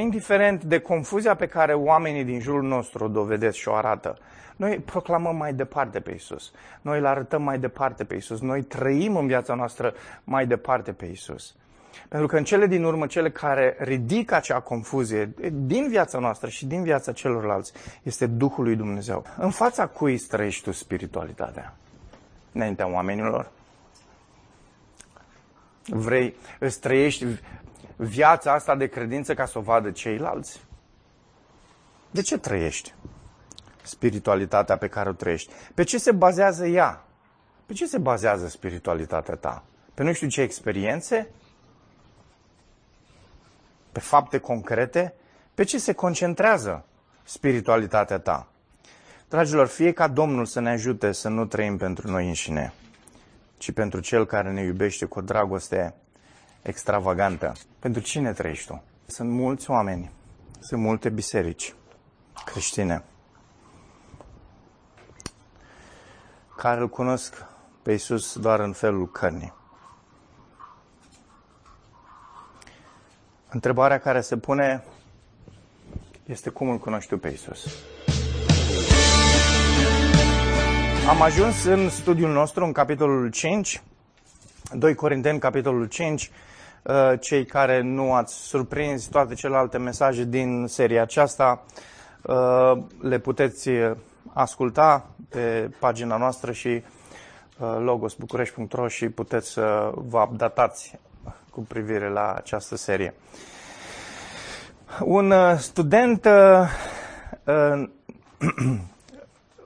Indiferent de confuzia pe care oamenii din jurul nostru o dovedesc și o arată, noi proclamăm mai departe pe Isus. Noi îl arătăm mai departe pe Isus. Noi trăim în viața noastră mai departe pe Isus. Pentru că în cele din urmă, cele care ridică acea confuzie din viața noastră și din viața celorlalți, este Duhul lui Dumnezeu. În fața cui trăiești tu spiritualitatea? Înaintea oamenilor? Vrei, îți trăiești viața asta de credință ca să o vadă ceilalți? De ce trăiești spiritualitatea pe care o trăiești? Pe ce se bazează ea? Pe ce se bazează spiritualitatea ta? Pe nu știu ce experiențe? Pe fapte concrete? Pe ce se concentrează spiritualitatea ta? Dragilor, fie ca Domnul să ne ajute să nu trăim pentru noi înșine, ci pentru Cel care ne iubește cu o dragoste extravagantă. Pentru cine trăiești tu? Sunt mulți oameni, sunt multe biserici creștine care îl cunosc pe Iisus doar în felul cărnii. Întrebarea care se pune este cum îl cunoști tu pe Iisus. Am ajuns în studiul nostru, în capitolul 5, 2 Corinteni, capitolul 5, Uh, cei care nu ați surprins toate celelalte mesaje din seria aceasta, uh, le puteți asculta pe pagina noastră și uh, logosbucurești.ro și puteți să vă updatați cu privire la această serie. Un student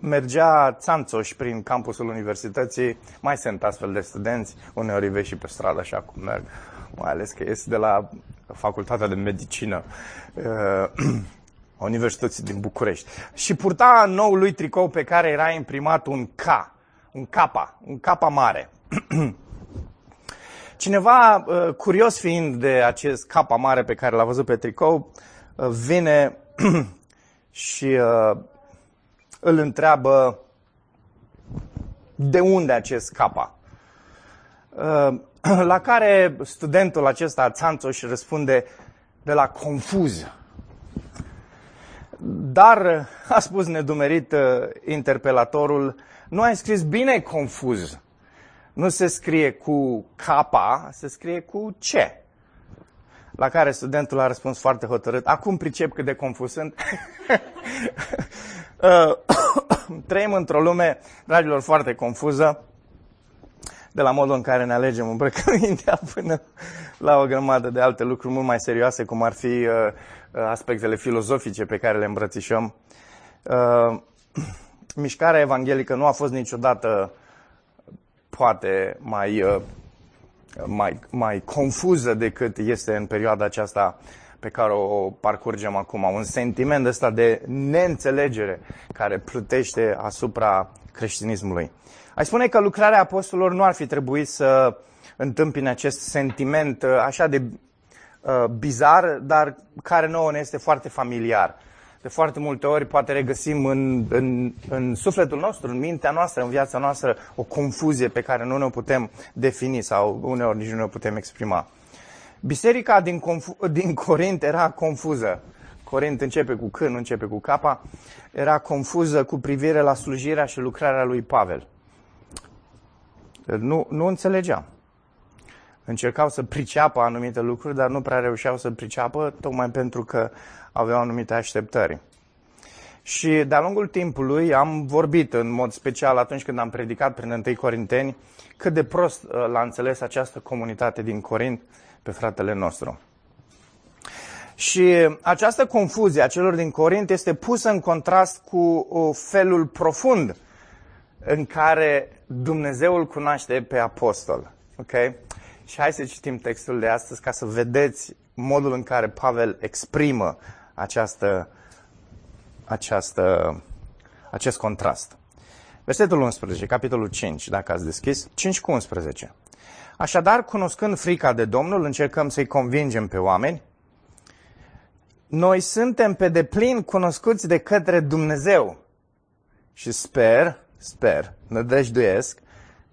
mergea țanțoș prin campusul universității, mai sunt astfel de studenți, uneori îi vezi și pe stradă așa cum merg mai ales că este de la Facultatea de Medicină uh, a Universității din București. Și purta noul lui tricou pe care era imprimat un K, un capa, un capa mare. Cineva, uh, curios fiind de acest capa mare pe care l-a văzut pe tricou, uh, vine și îl întreabă de unde acest capa. La care studentul acesta, Țanțoș, își răspunde de la confuz. Dar, a spus nedumerit uh, interpelatorul, nu ai scris bine confuz. Nu se scrie cu capa, se scrie cu ce. La care studentul a răspuns foarte hotărât, acum pricep cât de confuz sunt. Uh, trăim într-o lume, dragilor, foarte confuză de la modul în care ne alegem îmbrăcămintea până la o grămadă de alte lucruri mult mai serioase, cum ar fi uh, uh, aspectele filozofice pe care le îmbrățișăm. Uh, mișcarea evanghelică nu a fost niciodată poate mai, uh, mai, mai confuză decât este în perioada aceasta pe care o parcurgem acum. Un sentiment ăsta de neînțelegere care plutește asupra creștinismului. Aș spune că lucrarea apostolilor nu ar fi trebuit să întâmpine acest sentiment uh, așa de uh, bizar, dar care nouă ne este foarte familiar. De foarte multe ori poate regăsim în, în, în sufletul nostru, în mintea noastră, în viața noastră, o confuzie pe care nu ne putem defini sau uneori nici nu ne putem exprima. Biserica din, confu- din Corint era confuză. Corint începe cu C, nu începe cu K. Era confuză cu privire la slujirea și lucrarea lui Pavel. Nu, nu înțelegeam. Încercau să priceapă anumite lucruri, dar nu prea reușeau să priceapă, tocmai pentru că aveau anumite așteptări. Și de-a lungul timpului am vorbit în mod special atunci când am predicat prin 1 Corinteni cât de prost uh, l-a înțeles această comunitate din Corint pe fratele nostru. Și această confuzie a celor din Corint este pusă în contrast cu felul profund în care Dumnezeu îl cunoaște pe apostol. Ok? Și hai să citim textul de astăzi ca să vedeți modul în care Pavel exprimă această, această, acest contrast. Versetul 11, capitolul 5, dacă ați deschis, 5 cu 11. Așadar, cunoscând frica de Domnul, încercăm să-i convingem pe oameni. Noi suntem pe deplin cunoscuți de către Dumnezeu și sper sper, nădăjduiesc,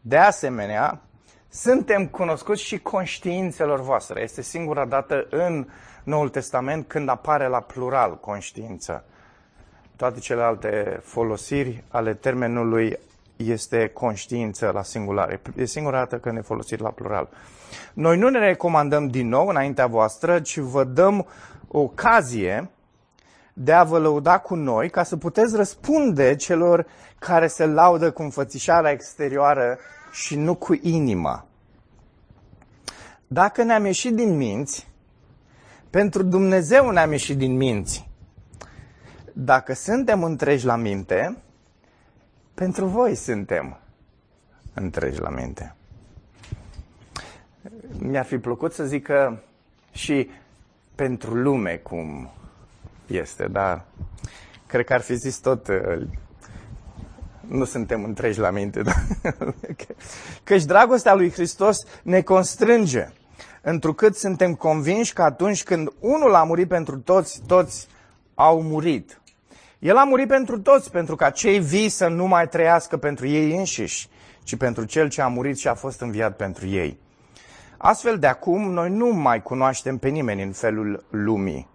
de asemenea, suntem cunoscuți și conștiințelor voastre. Este singura dată în Noul Testament când apare la plural conștiință. Toate celelalte folosiri ale termenului este conștiință la singular. E singura dată când e folosit la plural. Noi nu ne recomandăm din nou înaintea voastră, ci vă dăm ocazie de a vă lăuda cu noi ca să puteți răspunde celor care se laudă cu înfățișarea exterioară și nu cu inima. Dacă ne-am ieșit din minți, pentru Dumnezeu ne-am ieșit din minți. Dacă suntem întregi la minte, pentru voi suntem întregi la minte. Mi-ar fi plăcut să zic că și pentru lume cum este, dar cred că ar fi zis tot uh, nu suntem întregi la minte, da? Căci dragostea lui Hristos ne constrânge, întrucât suntem convinși că atunci când unul a murit pentru toți, toți au murit. El a murit pentru toți, pentru ca cei vii să nu mai trăiască pentru ei înșiși, ci pentru cel ce a murit și a fost înviat pentru ei. Astfel, de acum, noi nu mai cunoaștem pe nimeni în felul lumii.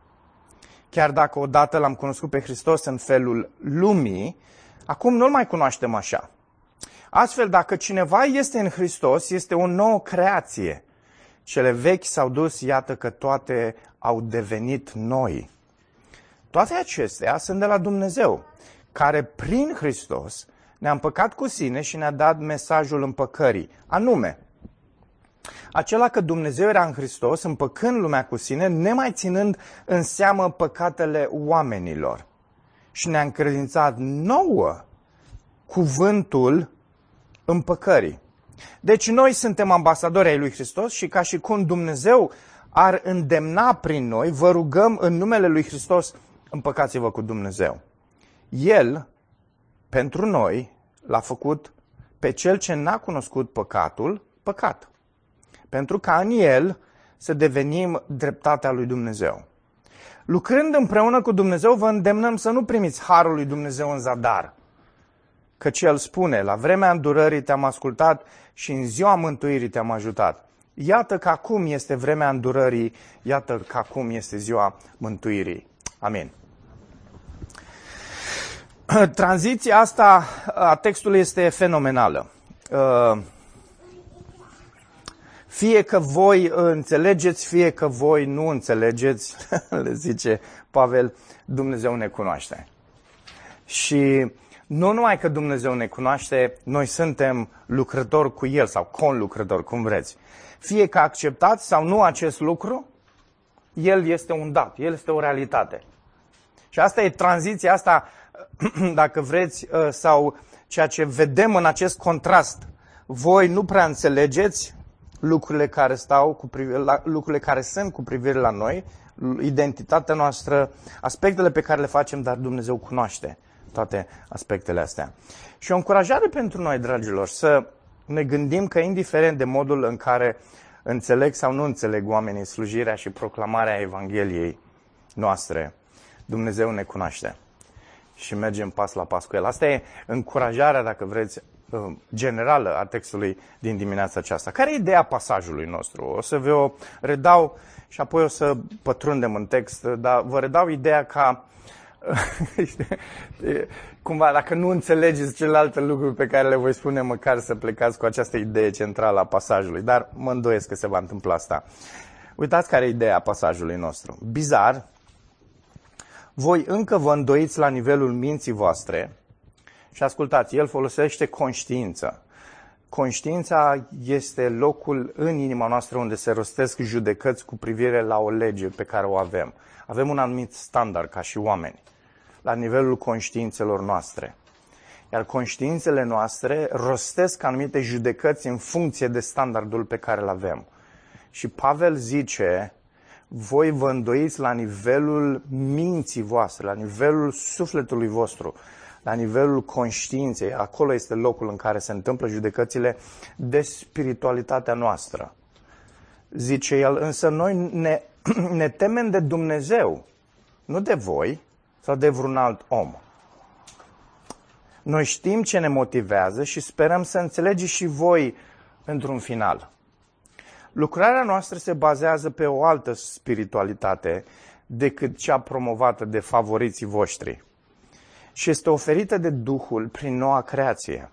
Chiar dacă odată l-am cunoscut pe Hristos în felul lumii, acum nu-l mai cunoaștem așa. Astfel, dacă cineva este în Hristos, este o nouă creație. Cele vechi s-au dus, iată că toate au devenit noi. Toate acestea sunt de la Dumnezeu, care prin Hristos ne-a împăcat cu sine și ne-a dat mesajul împăcării, anume, acela că Dumnezeu era în Hristos, împăcând lumea cu sine, nemai ținând în seamă păcatele oamenilor. Și ne-a încredințat nouă cuvântul împăcării. Deci noi suntem ambasadori ai lui Hristos și ca și cum Dumnezeu ar îndemna prin noi, vă rugăm în numele lui Hristos, împăcați-vă cu Dumnezeu. El, pentru noi, l-a făcut pe cel ce n-a cunoscut păcatul, păcat. Pentru ca în el să devenim dreptatea lui Dumnezeu. Lucrând împreună cu Dumnezeu, vă îndemnăm să nu primiți harul lui Dumnezeu în zadar. Căci El spune, la vremea îndurării te-am ascultat și în ziua mântuirii te-am ajutat. Iată că acum este vremea îndurării, iată că acum este ziua mântuirii. Amin. Tranziția asta a textului este fenomenală. Uh, fie că voi înțelegeți, fie că voi nu înțelegeți, le zice Pavel, Dumnezeu ne cunoaște. Și nu numai că Dumnezeu ne cunoaște, noi suntem lucrători cu El sau conlucrători, cum vreți. Fie că acceptați sau nu acest lucru, El este un dat, El este o realitate. Și asta e tranziția asta, dacă vreți, uh, sau ceea ce vedem în acest contrast. Voi nu prea înțelegeți lucrurile care stau cu privire la, lucrurile care sunt cu privire la noi, identitatea noastră, aspectele pe care le facem, dar Dumnezeu cunoaște toate aspectele astea. Și o încurajare pentru noi, dragilor, să ne gândim că indiferent de modul în care înțeleg sau nu înțeleg oamenii slujirea și proclamarea Evangheliei noastre, Dumnezeu ne cunoaște și mergem pas la pas cu El. Asta e încurajarea, dacă vreți, uh, generală a textului din dimineața aceasta. Care e ideea pasajului nostru? O să vă o redau și apoi o să pătrundem în text, dar vă redau ideea ca cumva, dacă nu înțelegeți celelalte lucruri pe care le voi spune, măcar să plecați cu această idee centrală a pasajului. Dar mă îndoiesc că se va întâmpla asta. Uitați care e ideea pasajului nostru. Bizar, voi încă vă îndoiți la nivelul minții voastre și ascultați, el folosește conștiință. Conștiința este locul în inima noastră unde se rostesc judecăți cu privire la o lege pe care o avem. Avem un anumit standard ca și oameni, la nivelul conștiințelor noastre. Iar conștiințele noastre rostesc anumite judecăți în funcție de standardul pe care îl avem. Și Pavel zice, voi vă îndoiți la nivelul minții voastre, la nivelul sufletului vostru, la nivelul conștiinței. Acolo este locul în care se întâmplă judecățile de spiritualitatea noastră. Zice el, însă noi ne ne temem de Dumnezeu, nu de voi sau de vreun alt om. Noi știm ce ne motivează și sperăm să înțelegeți și voi pentru un final. Lucrarea noastră se bazează pe o altă spiritualitate decât cea promovată de favoriții voștri și este oferită de Duhul prin noua creație.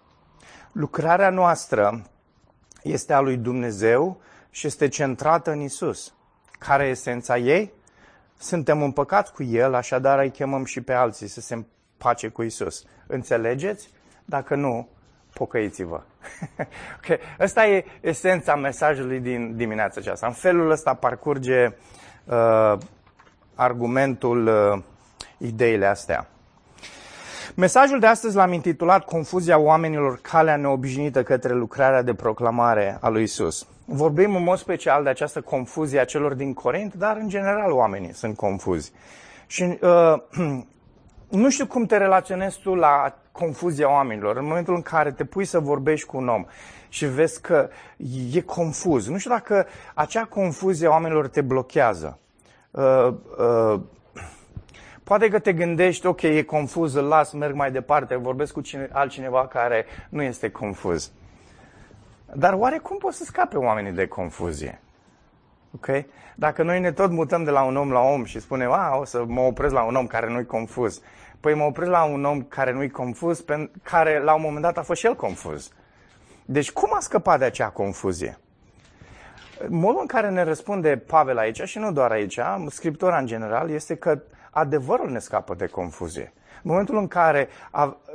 Lucrarea noastră este a lui Dumnezeu și este centrată în Isus. Care e esența ei? Suntem împăcați cu El, așadar îi chemăm și pe alții să se împace cu Isus. Înțelegeți? Dacă nu, pocăiți-vă. okay. Asta e esența mesajului din dimineața aceasta. În felul ăsta parcurge uh, argumentul, uh, ideile astea. Mesajul de astăzi l-am intitulat Confuzia oamenilor, calea neobișnuită către lucrarea de proclamare a lui Isus. Vorbim în mod special de această confuzie a celor din Corint, dar în general oamenii sunt confuzi. Și uh, nu știu cum te relaționezi tu la confuzia oamenilor. În momentul în care te pui să vorbești cu un om și vezi că e confuz. Nu știu dacă acea confuzie a oamenilor te blochează. Uh, uh, Poate că te gândești, ok, e confuz, îl las, merg mai departe, vorbesc cu cine, altcineva care nu este confuz. Dar oare cum pot să scape oamenii de confuzie? Ok? Dacă noi ne tot mutăm de la un om la om și spunem, a, o să mă opresc la un om care nu-i confuz. Păi mă opresc la un om care nu-i confuz, care la un moment dat a fost și el confuz. Deci cum a scăpat de acea confuzie? Modul în care ne răspunde Pavel aici, și nu doar aici, scriptura în general, este că adevărul ne scapă de confuzie. În momentul în care,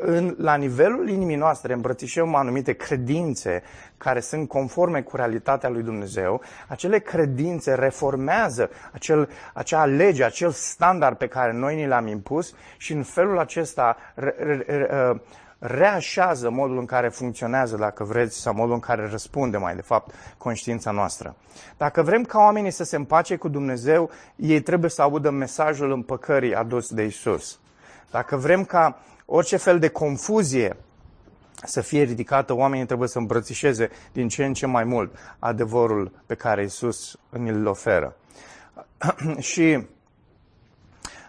în, la nivelul inimii noastre, îmbrățișăm anumite credințe care sunt conforme cu realitatea lui Dumnezeu, acele credințe reformează acel, acea lege, acel standard pe care noi ni l-am impus și în felul acesta re, re, re, reașează modul în care funcționează, dacă vreți, sau modul în care răspunde mai de fapt conștiința noastră. Dacă vrem ca oamenii să se împace cu Dumnezeu, ei trebuie să audă mesajul împăcării adus de Isus. Dacă vrem ca orice fel de confuzie să fie ridicată, oamenii trebuie să îmbrățișeze din ce în ce mai mult adevărul pe care Isus îl oferă. și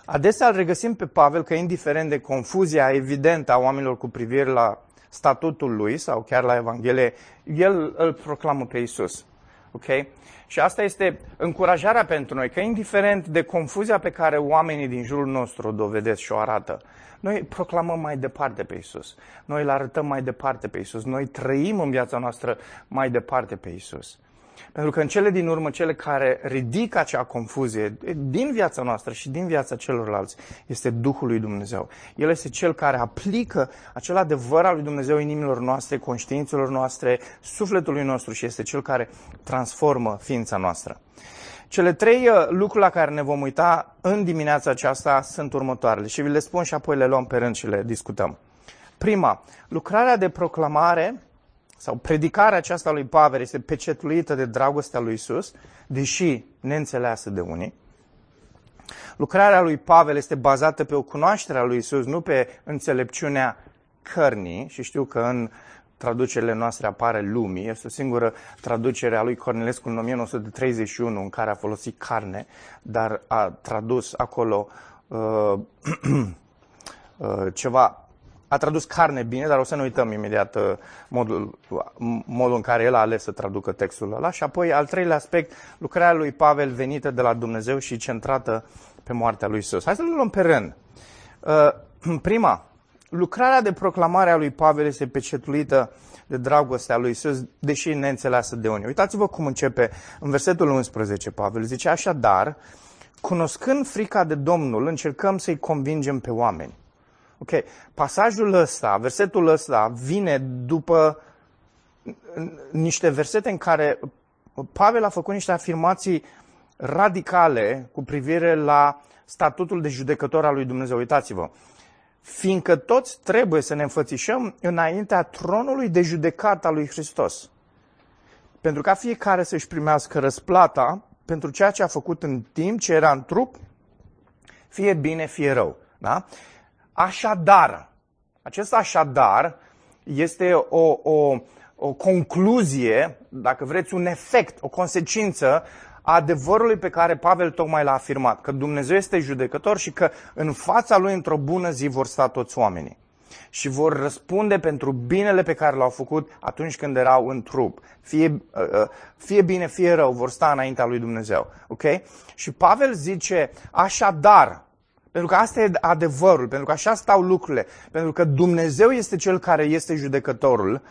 Adesea îl regăsim pe Pavel că, indiferent de confuzia evidentă a oamenilor cu privire la statutul lui sau chiar la Evanghelie, el îl proclamă pe Isus. Ok? Și asta este încurajarea pentru noi, că indiferent de confuzia pe care oamenii din jurul nostru o dovedesc și o arată, noi proclamăm mai departe pe Isus. Noi îl arătăm mai departe pe Isus. Noi trăim în viața noastră mai departe pe Isus. Pentru că în cele din urmă, cele care ridică acea confuzie din viața noastră și din viața celorlalți, este Duhul lui Dumnezeu. El este cel care aplică acel adevăr al lui Dumnezeu inimilor noastre, conștiințelor noastre, sufletului nostru și este cel care transformă ființa noastră. Cele trei uh, lucruri la care ne vom uita în dimineața aceasta sunt următoarele și vi le spun și apoi le luăm pe rând și le discutăm. Prima, lucrarea de proclamare sau predicarea aceasta lui Pavel este pecetluită de dragostea lui Isus, deși neînțeleasă de unii. Lucrarea lui Pavel este bazată pe o cunoaștere a lui Isus, nu pe înțelepciunea cărnii, și știu că în traducerile noastre apare lumii, este o singură traducere a lui Cornelescu în 1931 în care a folosit carne, dar a tradus acolo uh, uh, ceva a tradus carne bine, dar o să ne uităm imediat uh, modul, modul în care el a ales să traducă textul ăla. Și apoi, al treilea aspect, lucrarea lui Pavel venită de la Dumnezeu și centrată pe moartea lui Isus. Hai să le luăm pe rând. Uh, prima, lucrarea de proclamare a lui Pavel este pecetuită de dragostea lui Isus, deși neînțeleasă de unii. Uitați-vă cum începe în versetul 11 Pavel. Zice, așadar, cunoscând frica de Domnul, încercăm să-i convingem pe oameni. Ok, pasajul ăsta, versetul ăsta vine după niște versete în care Pavel a făcut niște afirmații radicale cu privire la statutul de judecător al lui Dumnezeu. Uitați-vă, fiindcă toți trebuie să ne înfățișăm înaintea tronului de judecat al lui Hristos. Pentru ca fiecare să-și primească răsplata pentru ceea ce a făcut în timp ce era în trup, fie bine, fie rău. Da? Așadar, acest așadar este o, o, o concluzie, dacă vreți, un efect, o consecință a adevărului pe care Pavel tocmai l-a afirmat, că Dumnezeu este judecător și că în fața lui într-o bună zi vor sta toți oamenii. și vor răspunde pentru binele pe care l-au făcut atunci când erau în trup. Fie, uh, uh, fie bine, fie rău, vor sta înaintea lui Dumnezeu. Ok? Și Pavel zice, așadar, pentru că asta e adevărul, pentru că așa stau lucrurile, pentru că Dumnezeu este cel care este judecătorul,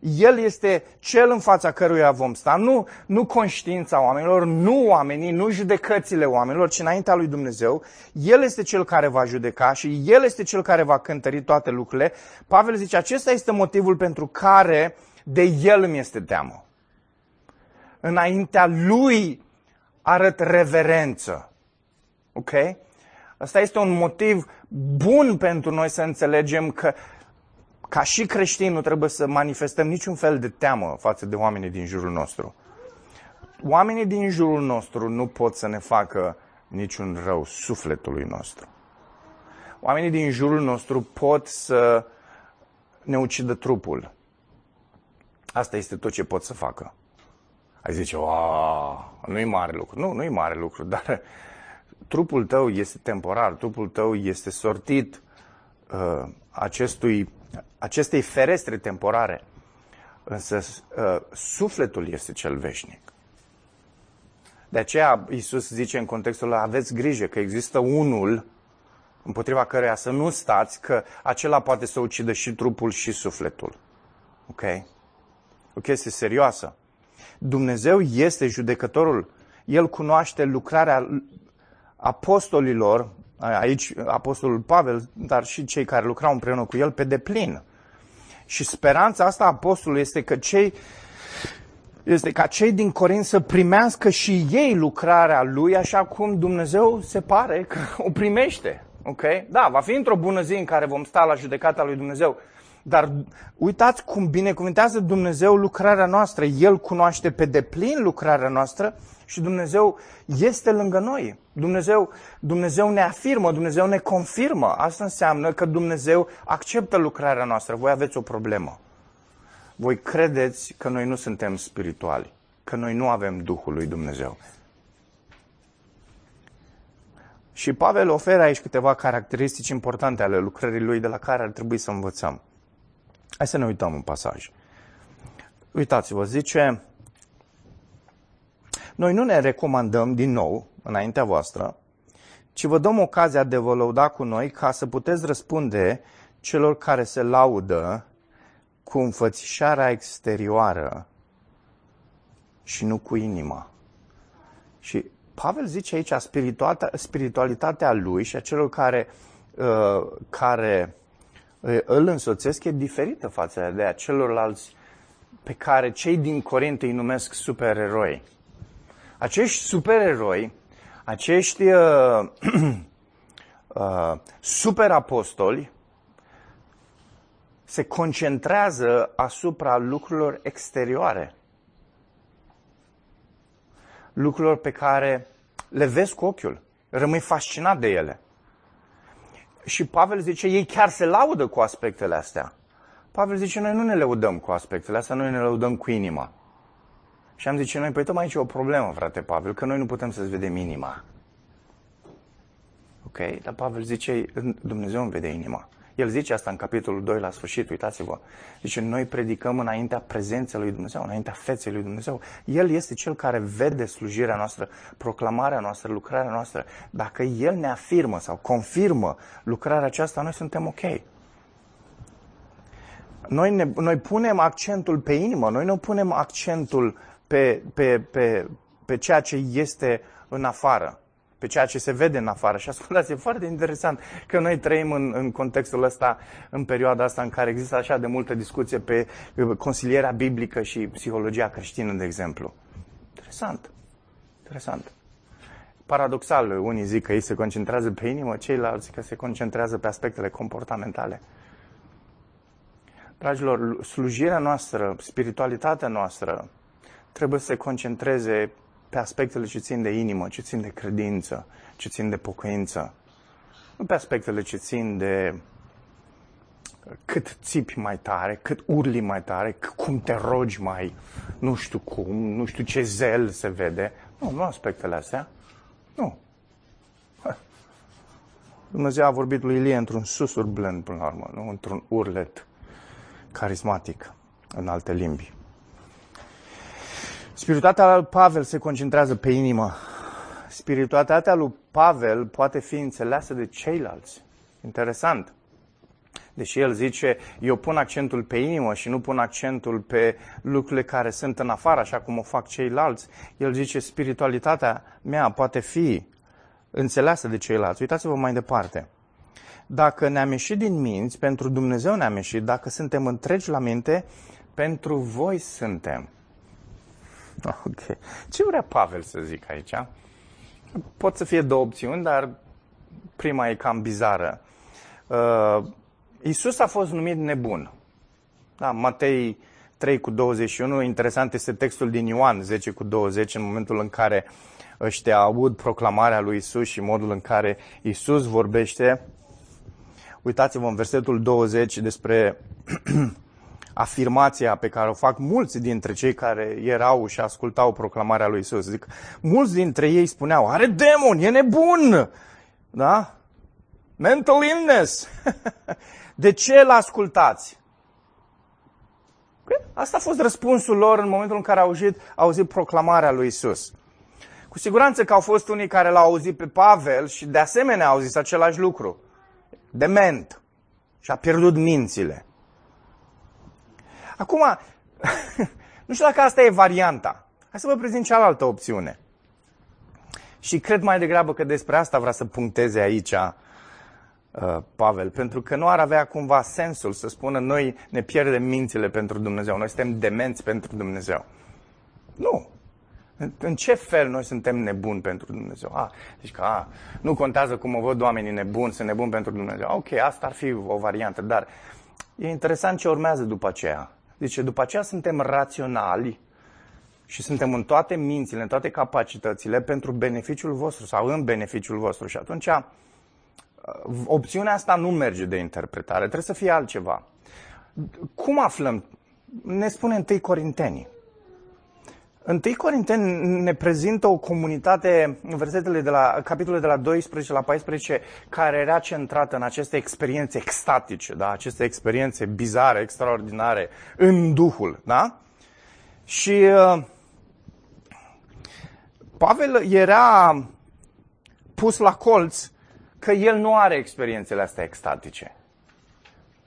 el este cel în fața căruia vom sta, nu, nu conștiința oamenilor, nu oamenii, nu judecățile oamenilor, ci înaintea lui Dumnezeu. El este cel care va judeca și El este cel care va cântări toate lucrurile. Pavel zice, acesta este motivul pentru care de El îmi este teamă. Înaintea Lui arăt reverență. Ok? Asta este un motiv bun pentru noi să înțelegem că ca și creștini nu trebuie să manifestăm niciun fel de teamă față de oamenii din jurul nostru. Oamenii din jurul nostru nu pot să ne facă niciun rău sufletului nostru. Oamenii din jurul nostru pot să ne ucidă trupul. Asta este tot ce pot să facă. Ai zice, nu-i mare lucru. Nu, nu-i mare lucru, dar trupul tău este temporar, trupul tău este sortit uh, acestui acestei ferestre temporare. Însă uh, sufletul este cel veșnic. De aceea Iisus zice în contextul ăla, aveți grijă că există unul împotriva căreia să nu stați, că acela poate să ucidă și trupul și sufletul. Ok? O chestie serioasă. Dumnezeu este judecătorul. El cunoaște lucrarea apostolilor, aici apostolul Pavel, dar și cei care lucrau împreună cu el pe deplin. Și speranța asta a apostolului este că cei este ca cei din Corint să primească și ei lucrarea lui așa cum Dumnezeu se pare că o primește. Ok? Da, va fi într-o bună zi în care vom sta la judecata lui Dumnezeu. Dar uitați cum binecuvântează Dumnezeu lucrarea noastră. El cunoaște pe deplin lucrarea noastră și Dumnezeu este lângă noi. Dumnezeu, Dumnezeu ne afirmă, Dumnezeu ne confirmă. Asta înseamnă că Dumnezeu acceptă lucrarea noastră. Voi aveți o problemă. Voi credeți că noi nu suntem spirituali, că noi nu avem Duhul lui Dumnezeu. Și Pavel oferă aici câteva caracteristici importante ale lucrării lui de la care ar trebui să învățăm. Hai să ne uităm în pasaj. Uitați-vă, zice, noi nu ne recomandăm din nou, înaintea voastră, ci vă dăm ocazia de vă lăuda cu noi ca să puteți răspunde celor care se laudă cu înfățișarea exterioară și nu cu inima. Și Pavel zice aici spiritualitatea lui și a celor care, uh, care uh, îl însoțesc e diferită față de a celorlalți pe care cei din Corint îi numesc supereroi acești supereroi, acești uh, uh, superapostoli se concentrează asupra lucrurilor exterioare. Lucrurilor pe care le vezi cu ochiul. Rămâi fascinat de ele. Și Pavel zice, ei chiar se laudă cu aspectele astea. Pavel zice, noi nu ne lăudăm cu aspectele astea, noi ne lăudăm cu inima. Și am zis, noi, păi tocmai aici e o problemă, frate Pavel, că noi nu putem să-ți vedem inima. Ok? Dar Pavel zice, Dumnezeu îmi vede inima. El zice asta în capitolul 2 la sfârșit, uitați-vă. Zice, noi predicăm înaintea prezenței lui Dumnezeu, înaintea feței lui Dumnezeu. El este cel care vede slujirea noastră, proclamarea noastră, lucrarea noastră. Dacă El ne afirmă sau confirmă lucrarea aceasta, noi suntem ok. Noi, ne, noi punem accentul pe inimă, noi nu punem accentul pe, pe, pe, pe ceea ce este în afară, pe ceea ce se vede în afară. Și ascultați, e foarte interesant că noi trăim în, în contextul ăsta, în perioada asta în care există așa de multă discuție pe consilierea biblică și psihologia creștină, de exemplu. Interesant. Interesant. Paradoxal, unii zic că ei se concentrează pe inimă, ceilalți că se concentrează pe aspectele comportamentale. Dragilor, slujirea noastră, spiritualitatea noastră, trebuie să se concentreze pe aspectele ce țin de inimă, ce țin de credință, ce țin de pocăință. Nu pe aspectele ce țin de cât țipi mai tare, cât urli mai tare, cum te rogi mai, nu știu cum, nu știu ce zel se vede. Nu, nu aspectele astea. Nu. Dumnezeu a vorbit lui Ilie într-un susur blând, până la urmă, nu într-un urlet carismatic în alte limbi. Spiritualitatea lui Pavel se concentrează pe inimă. Spiritualitatea lui Pavel poate fi înțeleasă de ceilalți. Interesant. Deși el zice, eu pun accentul pe inimă și nu pun accentul pe lucrurile care sunt în afară, așa cum o fac ceilalți, el zice, spiritualitatea mea poate fi înțeleasă de ceilalți. Uitați-vă mai departe. Dacă ne-am ieșit din minți, pentru Dumnezeu ne-am ieșit, dacă suntem întregi la minte, pentru voi suntem. Ok. Ce vrea Pavel să zic aici? Pot să fie două opțiuni, dar prima e cam bizară. Uh, Isus a fost numit nebun. Da, Matei 3 cu 21, interesant este textul din Ioan 10 cu 20, în momentul în care ăștia aud proclamarea lui Isus și modul în care Isus vorbește. Uitați-vă în versetul 20 despre afirmația pe care o fac mulți dintre cei care erau și ascultau proclamarea lui Isus. Zic, mulți dintre ei spuneau, are demon, e nebun! Da? Mental illness! De ce îl ascultați? Asta a fost răspunsul lor în momentul în care au auzit, au auzit proclamarea lui Isus. Cu siguranță că au fost unii care l-au auzit pe Pavel și de asemenea au zis același lucru. Dement. Și a pierdut mințile. Acum, nu știu dacă asta e varianta. Hai să vă prezint cealaltă opțiune. Și cred mai degrabă că despre asta vrea să puncteze aici uh, Pavel, pentru că nu ar avea cumva sensul să spună noi ne pierdem mințile pentru Dumnezeu, noi suntem demenți pentru Dumnezeu. Nu. În ce fel noi suntem nebuni pentru Dumnezeu? A, deci că a, nu contează cum o văd oamenii nebuni, sunt nebuni pentru Dumnezeu. Ok, asta ar fi o variantă, dar e interesant ce urmează după aceea. Zice, după aceea suntem raționali și suntem în toate mințile, în toate capacitățile pentru beneficiul vostru sau în beneficiul vostru. Și atunci opțiunea asta nu merge de interpretare, trebuie să fie altceva. Cum aflăm? Ne spune întâi Corintenii. Întâi Corinteni ne prezintă o comunitate, în versetele de la, capitolele de la 12 la 14, care era centrată în aceste experiențe extatice, da? aceste experiențe bizare, extraordinare, în Duhul. Da? Și uh, Pavel era pus la colț că el nu are experiențele astea extatice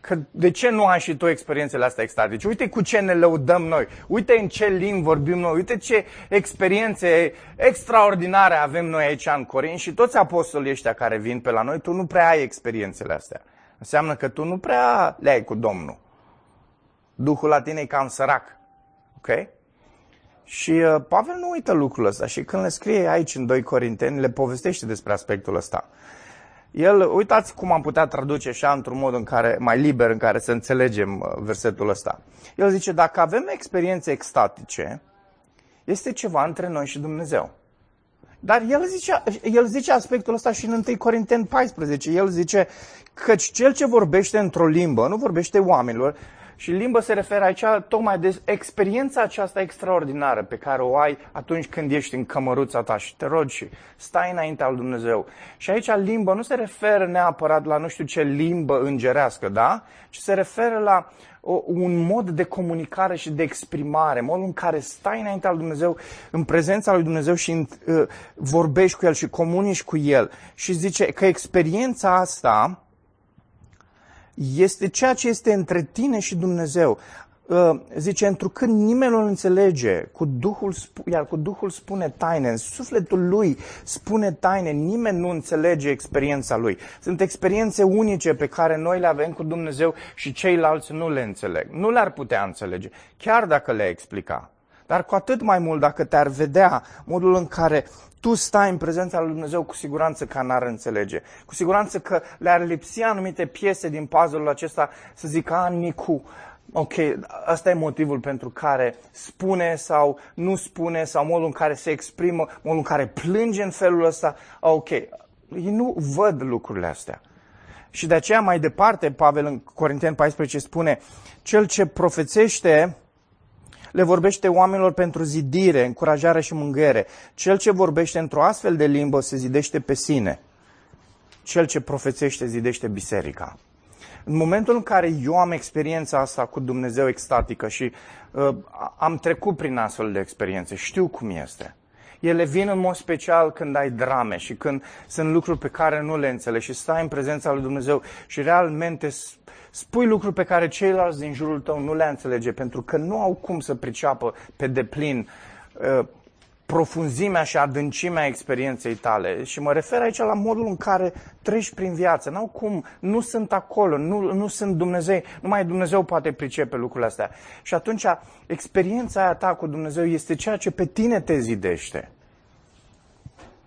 că de ce nu ai și tu experiențele astea extatice? Uite cu ce ne lăudăm noi, uite în ce limbi vorbim noi, uite ce experiențe extraordinare avem noi aici în Corin și toți apostolii ăștia care vin pe la noi, tu nu prea ai experiențele astea. Înseamnă că tu nu prea le ai cu Domnul. Duhul la tine e cam sărac. Ok? Și uh, Pavel nu uită lucrul ăsta și când le scrie aici în 2 Corinteni, le povestește despre aspectul ăsta. El, uitați cum am putea traduce așa într-un mod în care, mai liber în care să înțelegem uh, versetul ăsta. El zice, dacă avem experiențe extatice, este ceva între noi și Dumnezeu. Dar el zice, el zice aspectul ăsta și în 1 Corinteni 14. El zice că cel ce vorbește într-o limbă nu vorbește oamenilor, și limba se referă aici tocmai de experiența aceasta extraordinară pe care o ai atunci când ești în cămăruța ta și te rogi și stai înainte al Dumnezeu. Și aici limba nu se referă neapărat la nu știu ce limbă îngerească, da? Ci se referă la o, un mod de comunicare și de exprimare, modul în care stai înainte al Dumnezeu, în prezența lui Dumnezeu și uh, vorbești cu El și comunici cu El. Și zice că experiența asta este ceea ce este între tine și Dumnezeu. Uh, zice, întrucât nimeni nu înțelege, cu Duhul, iar cu Duhul spune taine, în sufletul lui spune taine, nimeni nu înțelege experiența lui. Sunt experiențe unice pe care noi le avem cu Dumnezeu și ceilalți nu le înțeleg. Nu le-ar putea înțelege, chiar dacă le explica. Dar cu atât mai mult dacă te-ar vedea modul în care tu stai în prezența lui Dumnezeu, cu siguranță că n-ar înțelege. Cu siguranță că le-ar lipsi anumite piese din puzzle-ul acesta să zică, a, Nicu, ok, asta e motivul pentru care spune sau nu spune, sau modul în care se exprimă, modul în care plânge în felul ăsta, ok, ei nu văd lucrurile astea. Și de aceea mai departe, Pavel în Corinteni 14 spune, cel ce profețește le vorbește oamenilor pentru zidire, încurajare și mângâiere. Cel ce vorbește într-o astfel de limbă se zidește pe sine. cel ce profețește zidește biserica. În momentul în care eu am experiența asta cu Dumnezeu extatică și uh, am trecut prin astfel de experiențe, știu cum este. Ele vin în mod special când ai drame și când sunt lucruri pe care nu le înțelegi și stai în prezența lui Dumnezeu și realmente spui lucruri pe care ceilalți din jurul tău nu le înțelege pentru că nu au cum să priceapă pe deplin uh, profunzimea și adâncimea experienței tale. Și mă refer aici la modul în care treci prin viață. N-au cum, nu sunt acolo, nu, nu sunt Dumnezeu, numai Dumnezeu poate pricepe lucrurile astea. Și atunci experiența aia ta cu Dumnezeu este ceea ce pe tine te zidește.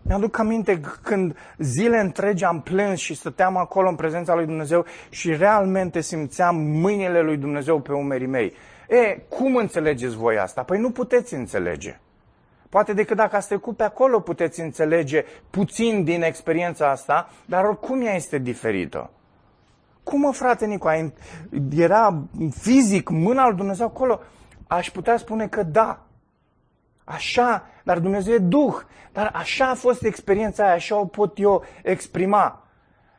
Mi-aduc aminte când zile întregi am plâns și stăteam acolo în prezența lui Dumnezeu și realmente simțeam mâinile lui Dumnezeu pe umerii mei. E, cum înțelegeți voi asta? Păi nu puteți înțelege. Poate decât dacă ați trecut pe acolo puteți înțelege puțin din experiența asta, dar oricum ea este diferită. Cum, mă, frate Nicu, era fizic mâna lui Dumnezeu acolo? Aș putea spune că da. Așa, dar Dumnezeu e Duh. Dar așa a fost experiența aia, așa o pot eu exprima.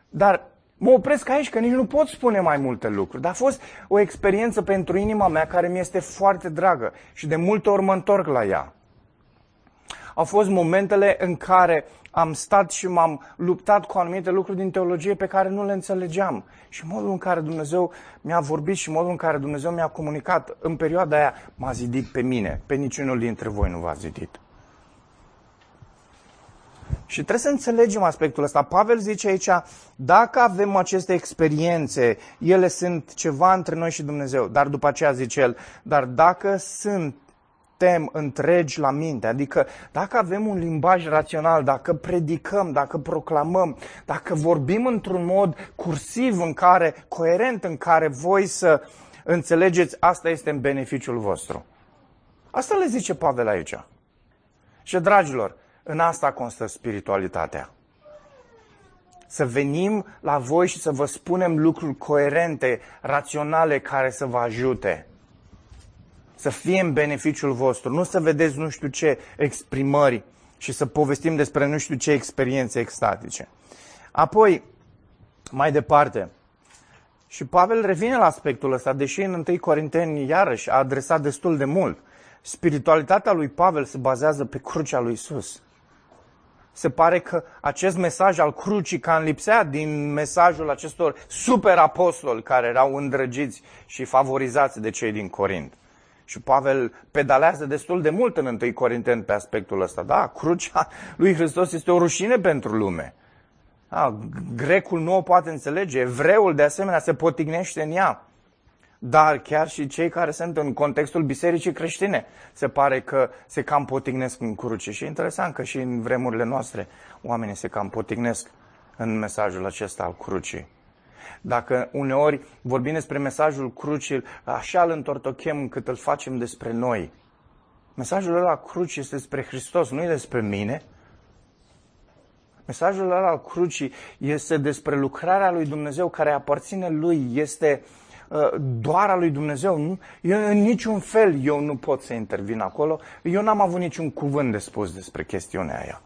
Dar mă opresc aici, că nici nu pot spune mai multe lucruri. Dar a fost o experiență pentru inima mea care mi este foarte dragă și de multe ori mă întorc la ea au fost momentele în care am stat și m-am luptat cu anumite lucruri din teologie pe care nu le înțelegeam. Și modul în care Dumnezeu mi-a vorbit și modul în care Dumnezeu mi-a comunicat în perioada aia m-a zidit pe mine. Pe niciunul dintre voi nu v-a zidit. Și trebuie să înțelegem aspectul ăsta. Pavel zice aici, dacă avem aceste experiențe, ele sunt ceva între noi și Dumnezeu. Dar după aceea zice el, dar dacă sunt suntem întregi la minte. Adică dacă avem un limbaj rațional, dacă predicăm, dacă proclamăm, dacă vorbim într-un mod cursiv în care, coerent în care voi să înțelegeți, asta este în beneficiul vostru. Asta le zice Pavel aici. Și dragilor, în asta constă spiritualitatea. Să venim la voi și să vă spunem lucruri coerente, raționale, care să vă ajute să fie în beneficiul vostru, nu să vedeți nu știu ce exprimări și să povestim despre nu știu ce experiențe extatice. Apoi, mai departe, și Pavel revine la aspectul ăsta, deși în 1 Corinteni iarăși a adresat destul de mult. Spiritualitatea lui Pavel se bazează pe crucea lui Isus. Se pare că acest mesaj al crucii cam lipsea din mesajul acestor super apostoli care erau îndrăgiți și favorizați de cei din Corint. Și Pavel pedalează destul de mult în 1 Corinteni pe aspectul ăsta. Da, crucea lui Hristos este o rușine pentru lume. Da, grecul nu o poate înțelege, evreul de asemenea se potignește în ea. Dar chiar și cei care sunt în contextul bisericii creștine se pare că se cam potignesc în cruce. Și e interesant că și în vremurile noastre oamenii se cam potignesc în mesajul acesta al crucii. Dacă uneori vorbim despre mesajul crucii, așa îl întortochem cât îl facem despre noi. Mesajul ăla crucii este despre Hristos, nu e despre mine. Mesajul ăla al crucii este despre lucrarea lui Dumnezeu care aparține lui, este uh, doar a lui Dumnezeu. Nu? Eu, în niciun fel eu nu pot să intervin acolo. Eu n-am avut niciun cuvânt de spus despre chestiunea aia.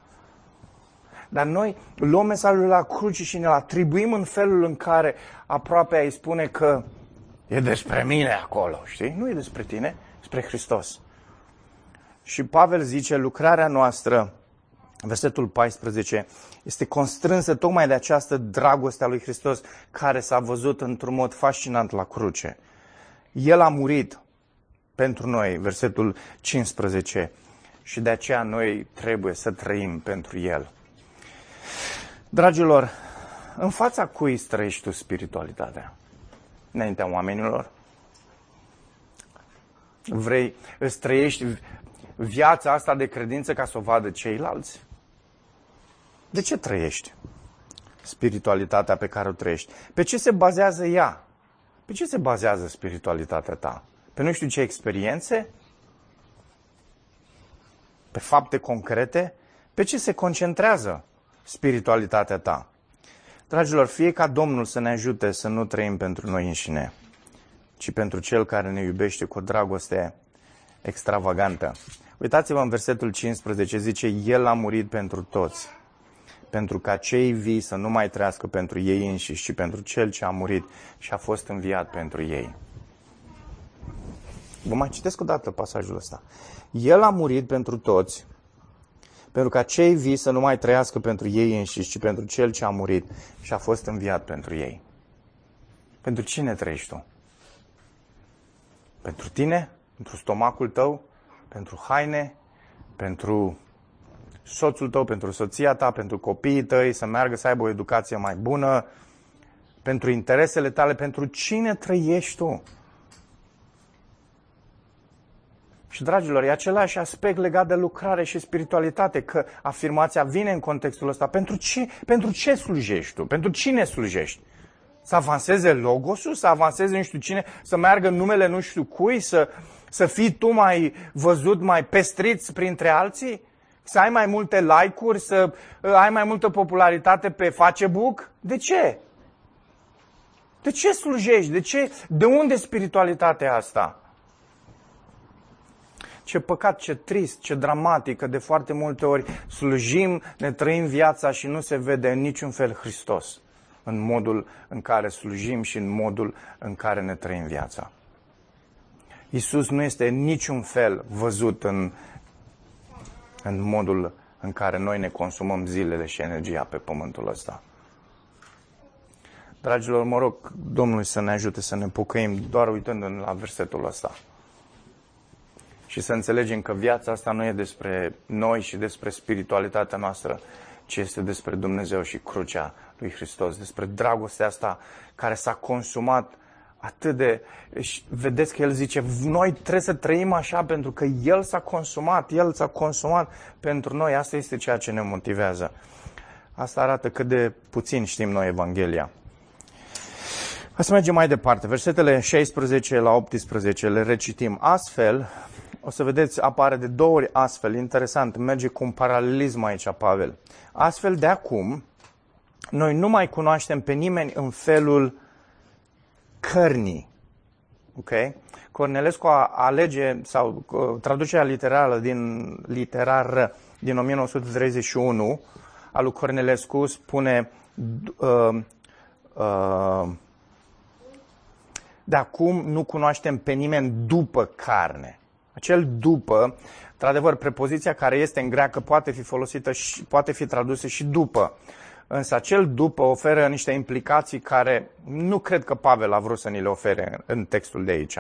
Dar noi luăm mesajul la cruce și ne-l atribuim în felul în care aproape îi spune că e despre mine acolo, știi? Nu e despre tine, despre Hristos. Și Pavel zice, lucrarea noastră, versetul 14, este constrânsă tocmai de această dragoste a lui Hristos care s-a văzut într-un mod fascinant la cruce. El a murit pentru noi, versetul 15, și de aceea noi trebuie să trăim pentru El. Dragilor, în fața cui trăiești tu spiritualitatea? Înaintea oamenilor? Vrei, îți trăiești viața asta de credință ca să o vadă ceilalți? De ce trăiești spiritualitatea pe care o trăiești? Pe ce se bazează ea? Pe ce se bazează spiritualitatea ta? Pe nu știu ce experiențe? Pe fapte concrete? Pe ce se concentrează? Spiritualitatea ta. Dragilor, fie ca Domnul să ne ajute să nu trăim pentru noi înșine, ci pentru Cel care ne iubește cu o dragoste extravagantă. Uitați-vă în versetul 15, zice, El a murit pentru toți, pentru ca cei vii să nu mai trăiască pentru ei înșiși, ci pentru Cel ce a murit și a fost înviat pentru ei. Vă mai citesc o dată pasajul ăsta. El a murit pentru toți, pentru ca cei vii să nu mai trăiască pentru ei înșiși, ci pentru Cel ce a murit și a fost înviat pentru ei. Pentru cine trăiești tu? Pentru tine? Pentru stomacul tău? Pentru haine? Pentru soțul tău, pentru soția ta, pentru copiii tăi, să meargă să aibă o educație mai bună, pentru interesele tale, pentru cine trăiești tu? Și, dragilor, e același aspect legat de lucrare și spiritualitate, că afirmația vine în contextul ăsta. Pentru ce, pentru ce slujești tu? Pentru cine slujești? Să avanseze logosul, să avanseze nu știu cine, să meargă numele nu știu cui, să, să fii tu mai văzut, mai pestrit printre alții? Să ai mai multe like-uri, să uh, ai mai multă popularitate pe Facebook? De ce? De ce slujești? De ce? De unde spiritualitatea asta? Ce păcat, ce trist, ce dramatic, că de foarte multe ori slujim, ne trăim viața și nu se vede în niciun fel Hristos în modul în care slujim și în modul în care ne trăim viața. Isus nu este în niciun fel văzut în, în modul în care noi ne consumăm zilele și energia pe pământul ăsta. Dragilor, mă rog Domnului să ne ajute să ne pocăim doar uitând la versetul ăsta și să înțelegem că viața asta nu e despre noi și despre spiritualitatea noastră, ci este despre Dumnezeu și crucea lui Hristos, despre dragostea asta care s-a consumat atât de... Și vedeți că el zice, noi trebuie să trăim așa pentru că el s-a consumat, el s-a consumat pentru noi. Asta este ceea ce ne motivează. Asta arată cât de puțin știm noi Evanghelia. Hai să mergem mai departe. Versetele 16 la 18 le recitim. Astfel, o să vedeți, apare de două ori astfel, interesant, merge cu un paralelism aici, Pavel. Astfel, de acum, noi nu mai cunoaștem pe nimeni în felul cărnii. Ok? Cornelescu alege, sau traducerea literară din, literar din 1931 a lui Cornelescu spune uh, uh, de acum nu cunoaștem pe nimeni după carne. Acel după, într-adevăr, prepoziția care este în greacă poate fi folosită și poate fi tradusă și după. Însă acel după oferă niște implicații care nu cred că Pavel a vrut să ni le ofere în textul de aici.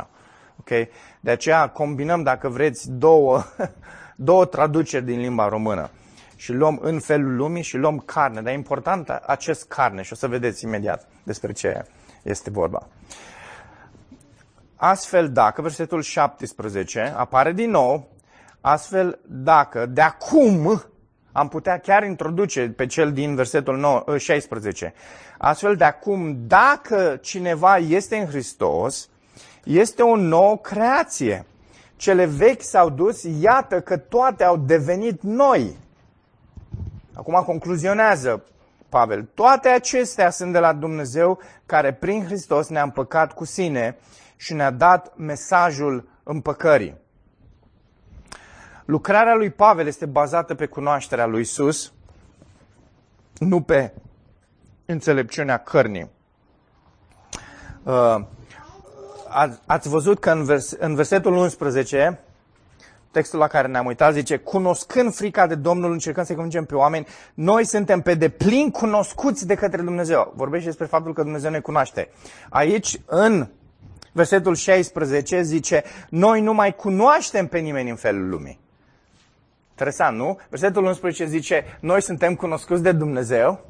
Okay? De aceea combinăm, dacă vreți, două, două traduceri din limba română. Și luăm în felul lumii și luăm carne. Dar e important acest carne și o să vedeți imediat despre ce este vorba. Astfel dacă, versetul 17, apare din nou, astfel dacă, de acum, am putea chiar introduce pe cel din versetul 9, 16. Ă, astfel de acum, dacă cineva este în Hristos, este o nouă creație. Cele vechi s-au dus, iată că toate au devenit noi. Acum concluzionează Pavel. Toate acestea sunt de la Dumnezeu care prin Hristos ne-a împăcat cu sine și ne-a dat mesajul împăcării. Lucrarea lui Pavel este bazată pe cunoașterea lui Isus, nu pe înțelepciunea cărnii. Uh, ați văzut că în, vers, în versetul 11, textul la care ne-am uitat, zice, cunoscând frica de Domnul, încercăm să convingem pe oameni, noi suntem pe deplin cunoscuți de către Dumnezeu. Vorbește despre faptul că Dumnezeu ne cunoaște. Aici, în versetul 16, zice, noi nu mai cunoaștem pe nimeni în felul lumii. Interesant, nu? Versetul 11 zice, noi suntem cunoscuți de Dumnezeu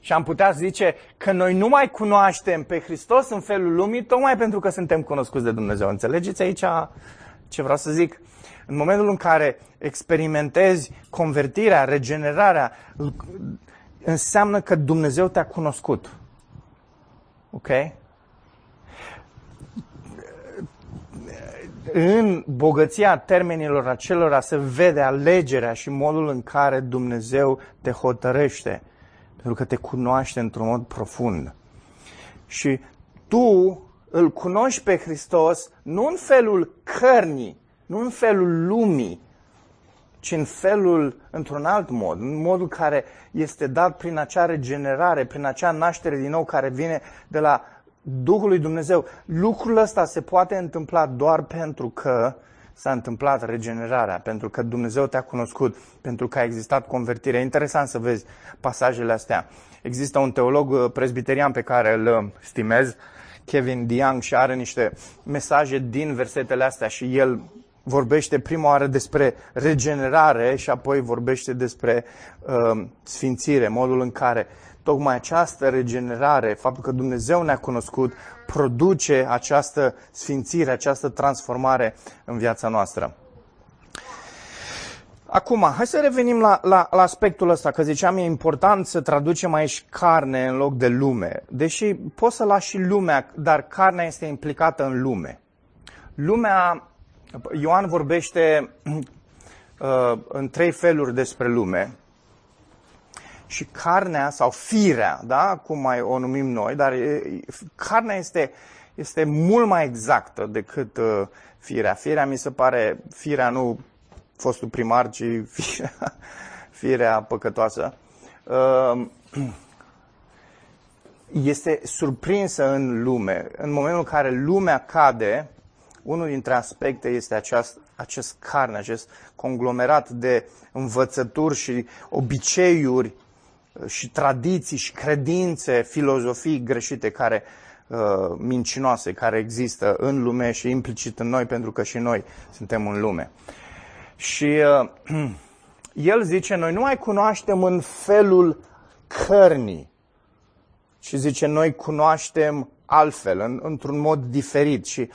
și am putea zice că noi nu mai cunoaștem pe Hristos în felul lumii, tocmai pentru că suntem cunoscuți de Dumnezeu. Înțelegeți aici ce vreau să zic? În momentul în care experimentezi convertirea, regenerarea, înseamnă că Dumnezeu te-a cunoscut. Ok? În bogăția termenilor acelora se vede alegerea și modul în care Dumnezeu te hotărăște, pentru că te cunoaște într-un mod profund. Și tu îl cunoști pe Hristos nu în felul cărnii, nu în felul lumii, ci în felul, într-un alt mod, în modul care este dat prin acea regenerare, prin acea naștere din nou care vine de la Duhul lui Dumnezeu. Lucrul ăsta se poate întâmpla doar pentru că s-a întâmplat regenerarea, pentru că Dumnezeu te-a cunoscut, pentru că a existat convertire. E interesant să vezi pasajele astea. Există un teolog uh, presbiterian pe care îl uh, stimez, Kevin DeYoung, și are niște mesaje din versetele astea și el vorbește prima oară despre regenerare și apoi vorbește despre uh, sfințire, modul în care tocmai această regenerare, faptul că Dumnezeu ne-a cunoscut, produce această sfințire, această transformare în viața noastră. Acum, hai să revenim la, la, la aspectul ăsta, că ziceam e important să traducem aici carne în loc de lume. Deși poți să lași și lumea, dar carnea este implicată în lume. Lumea, Ioan vorbește uh, în trei feluri despre lume și carnea sau firea, da? cum mai o numim noi, dar carnea este, este mult mai exactă decât uh, firea. Firea mi se pare, firea nu fostul primar, ci firea, firea păcătoasă. Uh, este surprinsă în lume. În momentul în care lumea cade, unul dintre aspecte este aceast, acest carne, acest conglomerat de învățături și obiceiuri și tradiții și credințe, filozofii greșite care uh, mincinoase care există în lume și implicit în noi pentru că și noi suntem în lume. Și uh, el zice, noi nu mai cunoaștem în felul cărnii, și zice, noi cunoaștem altfel, în, într-un mod diferit. Și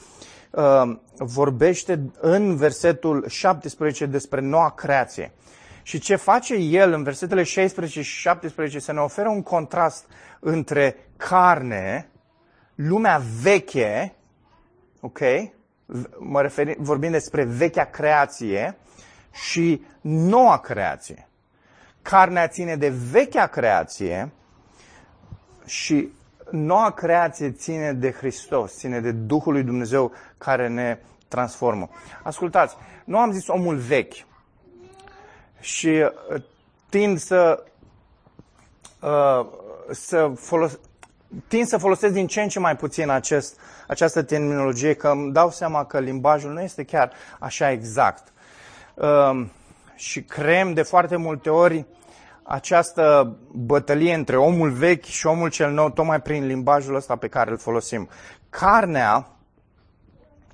uh, vorbește în versetul 17 despre noua creație. Și ce face el în versetele 16 și 17 să ne oferă un contrast între carne, lumea veche, ok? Mă refer, vorbim despre vechea creație și noua creație. Carnea ține de vechea creație și noua creație ține de Hristos, ține de Duhul lui Dumnezeu care ne transformă. Ascultați, nu am zis omul vechi, și uh, tind să, uh, să folos, tind să folosesc din ce în ce mai puțin acest, această terminologie, că îmi dau seama că limbajul nu este chiar așa exact. Uh, și creăm de foarte multe ori această bătălie între omul vechi și omul cel nou, tocmai prin limbajul ăsta pe care îl folosim. Carnea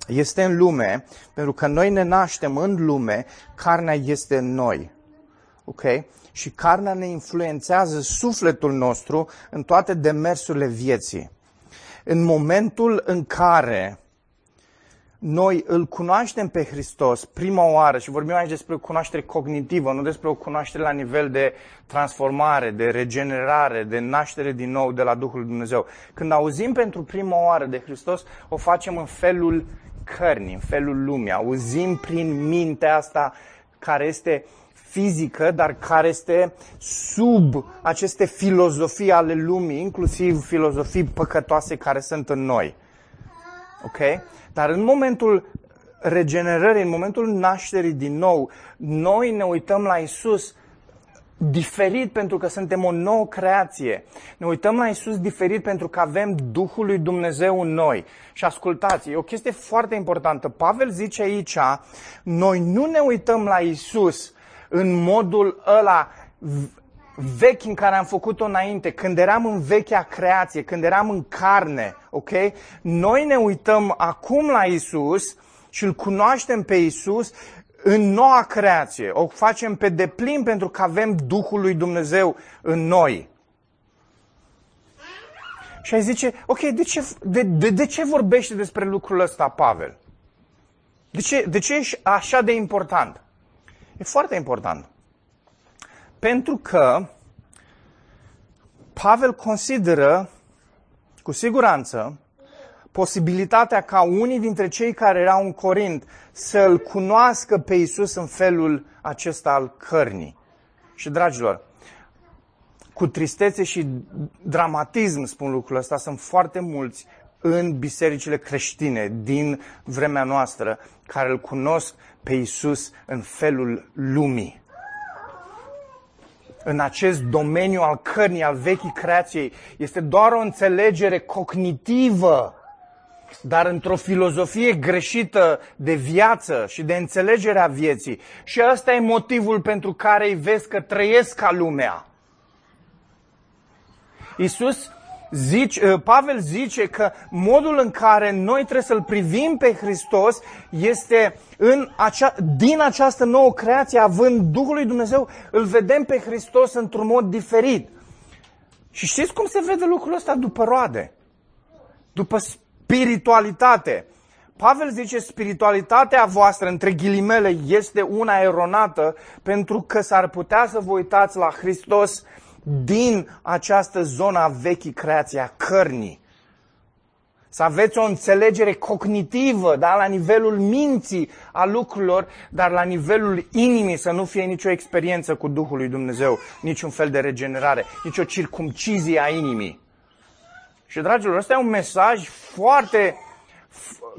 este în lume, pentru că noi ne naștem în lume, carnea este în noi ok? Și carnea ne influențează sufletul nostru în toate demersurile vieții. În momentul în care noi îl cunoaștem pe Hristos prima oară și vorbim aici despre o cunoaștere cognitivă, nu despre o cunoaștere la nivel de transformare, de regenerare, de naștere din nou de la Duhul Dumnezeu. Când auzim pentru prima oară de Hristos, o facem în felul cărnii, în felul lumii. Auzim prin mintea asta care este fizică, dar care este sub aceste filozofii ale lumii, inclusiv filozofii păcătoase care sunt în noi. Ok? Dar în momentul regenerării, în momentul nașterii din nou, noi ne uităm la Isus diferit pentru că suntem o nouă creație. Ne uităm la Isus diferit pentru că avem Duhul lui Dumnezeu în noi. Și ascultați, e o chestie foarte importantă. Pavel zice aici, noi nu ne uităm la Isus în modul ăla vechi în care am făcut-o înainte, când eram în vechea creație, când eram în carne, ok? Noi ne uităm acum la Isus și îl cunoaștem pe Isus în noua creație. O facem pe deplin pentru că avem Duhul lui Dumnezeu în noi. Și ai zice, ok, de ce, de, de, de ce vorbește despre lucrul ăsta Pavel? De ce, de ce e așa de important? E foarte important. Pentru că Pavel consideră cu siguranță posibilitatea ca unii dintre cei care erau în Corint să-L cunoască pe Isus în felul acesta al cărnii. Și, dragilor, cu tristețe și dramatism spun lucrul ăsta, sunt foarte mulți în bisericile creștine din vremea noastră care îl cunosc pe Isus în felul lumii. În acest domeniu al cărnii, al vechii creației, este doar o înțelegere cognitivă, dar într-o filozofie greșită de viață și de înțelegerea vieții. Și ăsta e motivul pentru care îi vezi că trăiesc ca lumea. Isus zice, uh, Pavel zice că modul în care noi trebuie să-L privim pe Hristos este în acea, din această nouă creație, având Duhul lui Dumnezeu, îl vedem pe Hristos într-un mod diferit. Și știți cum se vede lucrul ăsta după roade? După spiritualitate. Pavel zice, spiritualitatea voastră, între ghilimele, este una eronată pentru că s-ar putea să vă uitați la Hristos din această zonă a vechii creații, a cărnii. Să aveți o înțelegere cognitivă, da? la nivelul minții a lucrurilor, dar la nivelul inimii să nu fie nicio experiență cu Duhul lui Dumnezeu, niciun fel de regenerare, nicio circumcizie a inimii. Și, dragilor, ăsta e un mesaj foarte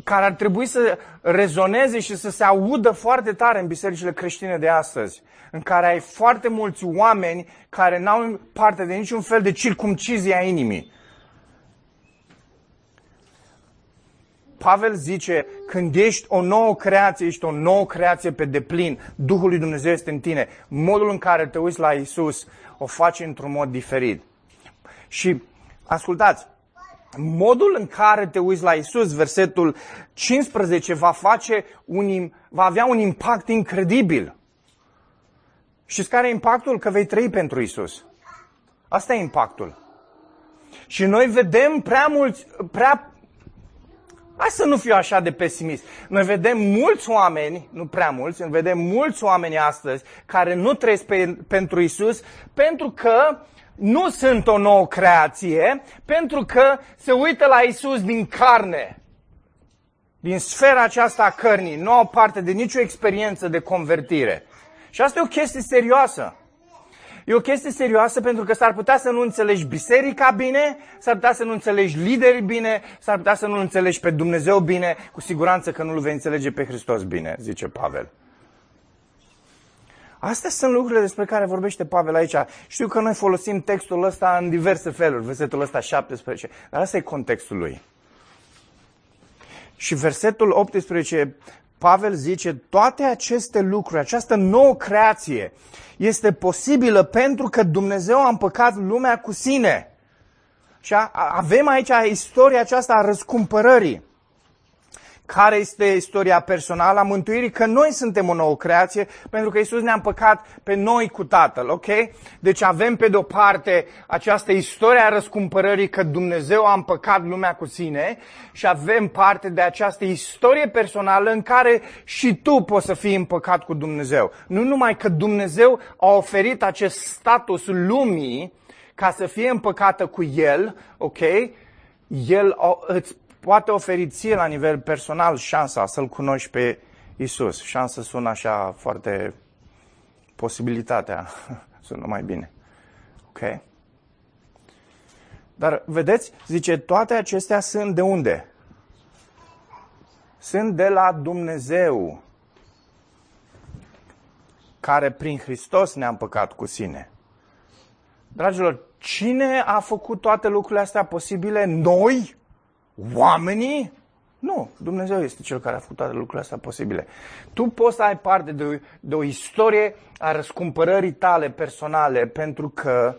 care ar trebui să rezoneze și să se audă foarte tare în bisericile creștine de astăzi, în care ai foarte mulți oameni care n-au parte de niciun fel de circumcizie a inimii. Pavel zice, când ești o nouă creație, ești o nouă creație pe deplin, Duhul lui Dumnezeu este în tine, modul în care te uiți la Isus o faci într-un mod diferit. Și ascultați, modul în care te uiți la Isus, versetul 15, va, face un, va avea un impact incredibil. Și care e impactul? Că vei trăi pentru Isus. Asta e impactul. Și noi vedem prea mulți, prea... Hai să nu fiu așa de pesimist. Noi vedem mulți oameni, nu prea mulți, vedem mulți oameni astăzi care nu trăiesc pe, pentru Isus pentru că nu sunt o nouă creație pentru că se uită la Isus din carne, din sfera aceasta a cărnii, nu au parte de nicio experiență de convertire. Și asta e o chestie serioasă. E o chestie serioasă pentru că s-ar putea să nu înțelegi biserica bine, s-ar putea să nu înțelegi liderii bine, s-ar putea să nu înțelegi pe Dumnezeu bine, cu siguranță că nu-L vei înțelege pe Hristos bine, zice Pavel. Astea sunt lucrurile despre care vorbește Pavel aici. Știu că noi folosim textul ăsta în diverse feluri, versetul ăsta 17, dar asta e contextul lui. Și versetul 18, Pavel zice, toate aceste lucruri, această nouă creație, este posibilă pentru că Dumnezeu a împăcat lumea cu sine. Și avem aici istoria aceasta a răscumpărării care este istoria personală a mântuirii, că noi suntem o nouă creație, pentru că Isus ne-a împăcat pe noi cu Tatăl, ok? Deci avem pe de-o parte această istorie a răscumpărării că Dumnezeu a împăcat lumea cu sine și avem parte de această istorie personală în care și tu poți să fii împăcat cu Dumnezeu. Nu numai că Dumnezeu a oferit acest status lumii ca să fie împăcată cu El, ok? El îți poate oferi ție la nivel personal șansa să-L cunoști pe Isus. Șansa sună așa foarte... Posibilitatea sună mai bine. Ok? Dar vedeți, zice, toate acestea sunt de unde? Sunt de la Dumnezeu, care prin Hristos ne-a împăcat cu sine. Dragilor, cine a făcut toate lucrurile astea posibile? Noi? Oamenii? Nu, Dumnezeu este Cel care a făcut toate lucrurile astea posibile. Tu poți să ai parte de o, de o istorie a răscumpărării tale personale pentru că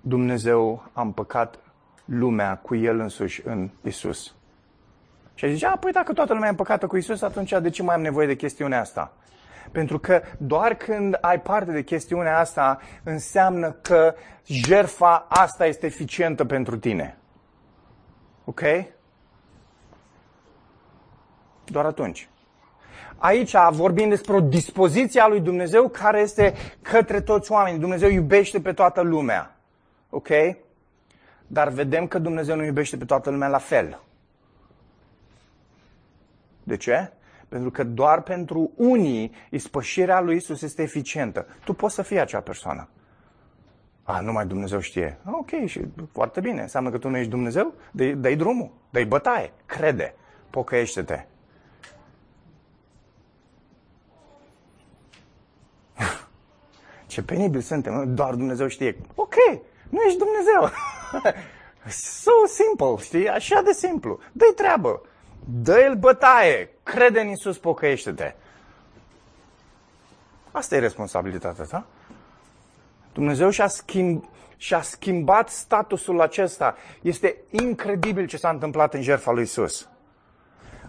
Dumnezeu a împăcat lumea cu El însuși în Isus. Și zice, a, păi dacă toată lumea e împăcată cu Isus, atunci de ce mai am nevoie de chestiunea asta? Pentru că doar când ai parte de chestiunea asta, înseamnă că jerfa asta este eficientă pentru tine. Ok? Doar atunci. Aici vorbim despre o dispoziție a lui Dumnezeu care este către toți oamenii. Dumnezeu iubește pe toată lumea. Ok? Dar vedem că Dumnezeu nu iubește pe toată lumea la fel. De ce? Pentru că doar pentru unii ispășirea lui Isus este eficientă. Tu poți să fii acea persoană. A, numai Dumnezeu știe. Ok, și foarte bine. Înseamnă că tu nu ești Dumnezeu? Dă-i drumul, dă-i bătaie, crede, pocăiește-te. Ce penibil suntem, doar Dumnezeu știe. Ok, nu ești Dumnezeu. so simple, știi? Așa de simplu. Dă-i treabă. Dă-i bătaie. Crede în Isus, pocăiește-te. Asta e responsabilitatea ta. Dumnezeu și-a, schimb, și-a schimbat statusul acesta. Este incredibil ce s-a întâmplat în jertfa lui Isus.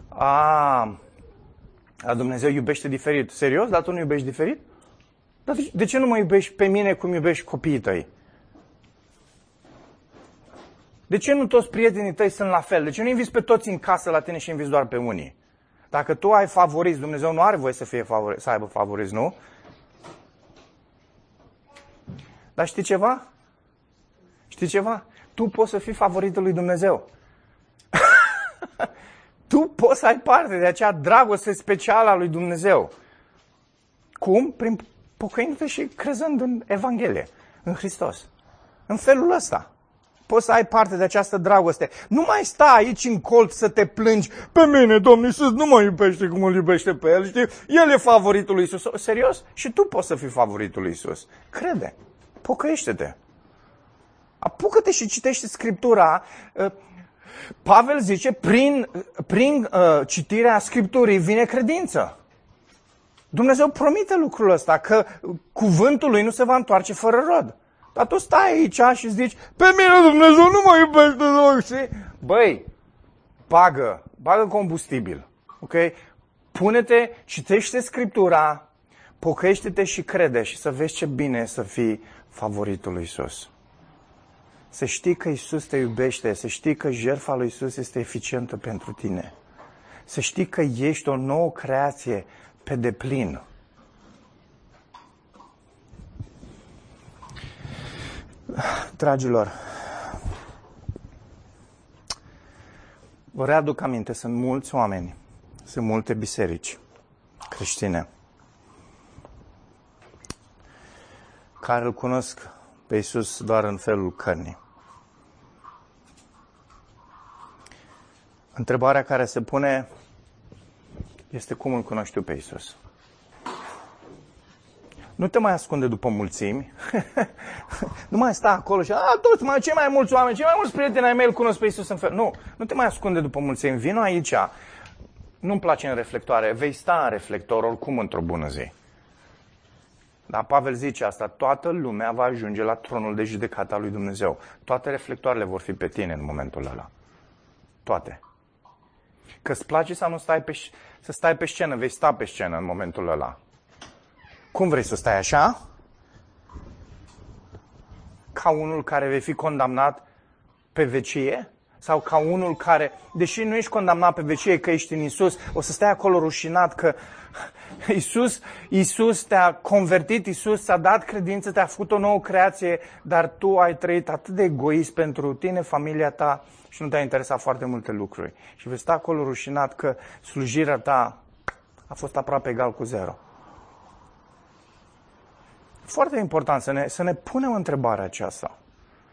A, a Dumnezeu iubește diferit. Serios? Dar tu nu iubești diferit? Dar de, de ce nu mă iubești pe mine cum iubești copiii tăi? De ce nu toți prietenii tăi sunt la fel? De ce nu inviți pe toți în casă la tine și inviți doar pe unii? Dacă tu ai favoriți, Dumnezeu nu are voie să, fie favori, să aibă favoriți, nu? Dar știi ceva? Știi ceva? Tu poți să fii favoritul lui Dumnezeu. tu poți să ai parte de acea dragoste specială a lui Dumnezeu. Cum? Prin pocăindu-te și crezând în Evanghelie, în Hristos. În felul ăsta. Poți să ai parte de această dragoste. Nu mai sta aici în colț să te plângi. Pe mine, Domnul Iisus, nu mă iubește cum îl iubește pe El. Știi? El e favoritul lui Iisus. Serios? Și tu poți să fii favoritul lui Iisus. Crede. Pocăiește-te. Apucă-te și citește Scriptura. Uh, Pavel zice, prin, prin uh, citirea Scripturii vine credință. Dumnezeu promite lucrul ăsta, că cuvântul lui nu se va întoarce fără rod. Dar tu stai aici și zici, pe mine Dumnezeu nu mă iubește, Dumnezeu, știi? Băi, bagă, bagă combustibil, ok? Pune-te, citește Scriptura, pocăiește-te și crede și să vezi ce bine e să fii favoritul lui Isus. Să știi că Isus te iubește, să știi că jertfa lui Isus este eficientă pentru tine. Să știi că ești o nouă creație pe deplin. Dragilor, vă readuc aminte, sunt mulți oameni, sunt multe biserici creștine care îl cunosc pe Iisus doar în felul cărnii. Întrebarea care se pune este cum îl cunoști tu pe Iisus. Nu te mai ascunde după mulțimi. nu mai sta acolo și, a, toți, mai, cei mai mulți oameni, cei mai mulți prieteni ai mei îl cunosc pe Iisus în fel. Nu, nu te mai ascunde după mulțimi. Vino aici. Nu-mi place în reflectoare. Vei sta în reflector oricum într-o bună zi. Dar Pavel zice asta, toată lumea va ajunge la tronul de judecată al lui Dumnezeu. Toate reflectoarele vor fi pe tine în momentul ăla. Toate. Că îți place să nu stai pe, să stai pe scenă, vei sta pe scenă în momentul ăla. Cum vrei să stai așa? Ca unul care vei fi condamnat pe vecie? Sau ca unul care, deși nu ești condamnat pe vecie că ești în Isus, o să stai acolo rușinat că Isus, Isus te-a convertit, Isus ți-a dat credință, te-a făcut o nouă creație, dar tu ai trăit atât de egoist pentru tine, familia ta și nu te-a interesat foarte multe lucruri. Și vei sta acolo rușinat că slujirea ta a fost aproape egal cu zero. Foarte important să ne, să ne punem întrebarea aceasta.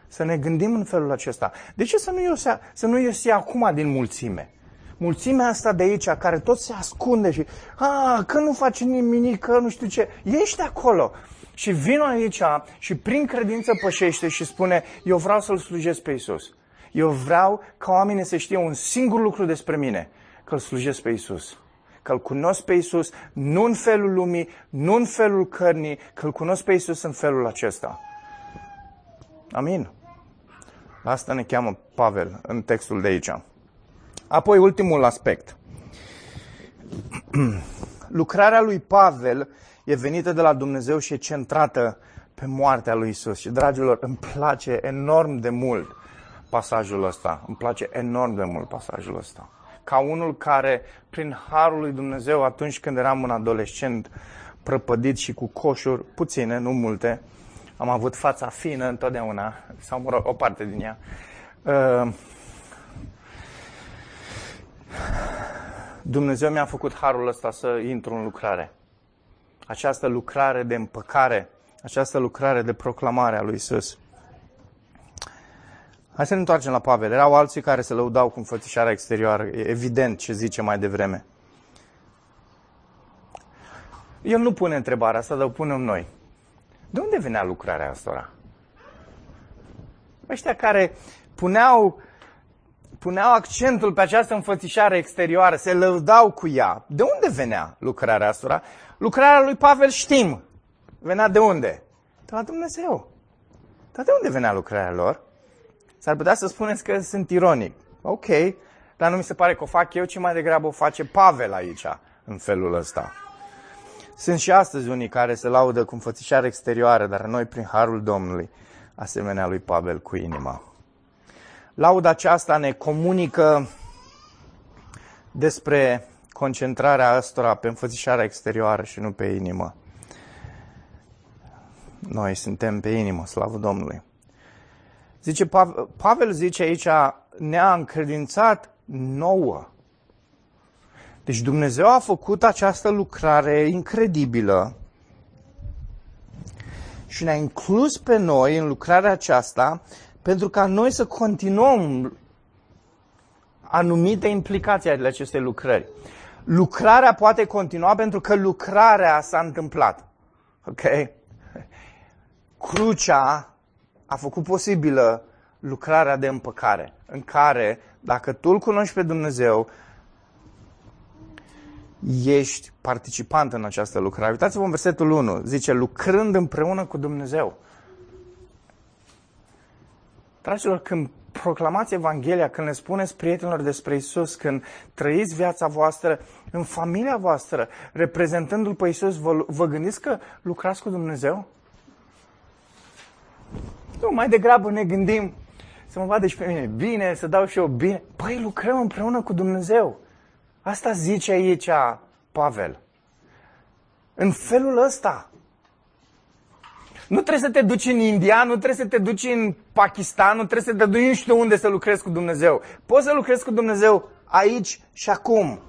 Să ne gândim în felul acesta. De ce să nu iese, să nu iese acum din mulțime? Mulțimea asta de aici, care tot se ascunde și, a, că nu face nimic, că nu știu ce, ești acolo. Și vin aici și prin credință pășește și spune, eu vreau să-L slujesc pe Isus. Eu vreau ca oamenii să știe un singur lucru despre mine, că îl slujesc pe Isus. Că îl cunosc pe Isus nu în felul lumii, nu în felul cărnii, că îl cunosc pe Isus în felul acesta. Amin. Asta ne cheamă Pavel în textul de aici. Apoi, ultimul aspect. Lucrarea lui Pavel e venită de la Dumnezeu și e centrată pe moartea lui Isus. Și, dragilor, îmi place enorm de mult pasajul ăsta. Îmi place enorm de mult pasajul ăsta. Ca unul care, prin harul lui Dumnezeu, atunci când eram un adolescent prăpădit și cu coșuri, puține, nu multe, am avut fața fină întotdeauna, sau mă rog, o parte din ea. Uh, Dumnezeu mi-a făcut harul ăsta să intru în lucrare. Această lucrare de împăcare această lucrare de proclamare a lui Isus. Hai să ne întoarcem la Pavel. Erau alții care se lăudau cu înfățișarea exterioară. E evident ce zice mai devreme. El nu pune întrebarea asta, dar o punem noi. De unde venea lucrarea asta? Ăștia care puneau, puneau accentul pe această înfățișare exterioară, se lăudau cu ea. De unde venea lucrarea asta? Lucrarea lui Pavel știm. Venea de unde? De la Dumnezeu. Dar de unde venea lucrarea lor? S-ar putea să spuneți că sunt ironic. Ok, dar nu mi se pare că o fac eu, ci mai degrabă o face Pavel aici, în felul ăsta. Sunt și astăzi unii care se laudă cu înfățișare exterioară, dar noi, prin harul Domnului, asemenea lui Pavel, cu inima. Lauda aceasta ne comunică despre concentrarea ăstora pe înfățișarea exterioară și nu pe inimă. Noi suntem pe inimă, slavă Domnului. Zice, Pavel zice aici, ne-a încredințat nouă. Deci Dumnezeu a făcut această lucrare incredibilă și ne-a inclus pe noi în lucrarea aceasta pentru ca noi să continuăm anumite implicații ale acestei lucrări. Lucrarea poate continua pentru că lucrarea s-a întâmplat. Ok? Crucea a făcut posibilă lucrarea de împăcare, în care, dacă tu îl cunoști pe Dumnezeu, ești participant în această lucrare. Uitați-vă în versetul 1. Zice, lucrând împreună cu Dumnezeu. Dragilor, când proclamați Evanghelia, când le spuneți prietenilor despre Isus, când trăiți viața voastră în familia voastră, reprezentându-L pe Isus, vă, vă gândiți că lucrați cu Dumnezeu? Nu, mai degrabă ne gândim să mă vadă și pe mine bine, să dau și eu bine. Păi lucrăm împreună cu Dumnezeu. Asta zice aici Pavel. În felul ăsta. Nu trebuie să te duci în India, nu trebuie să te duci în Pakistan, nu trebuie să te duci nu știu unde să lucrezi cu Dumnezeu. Poți să lucrezi cu Dumnezeu aici și acum.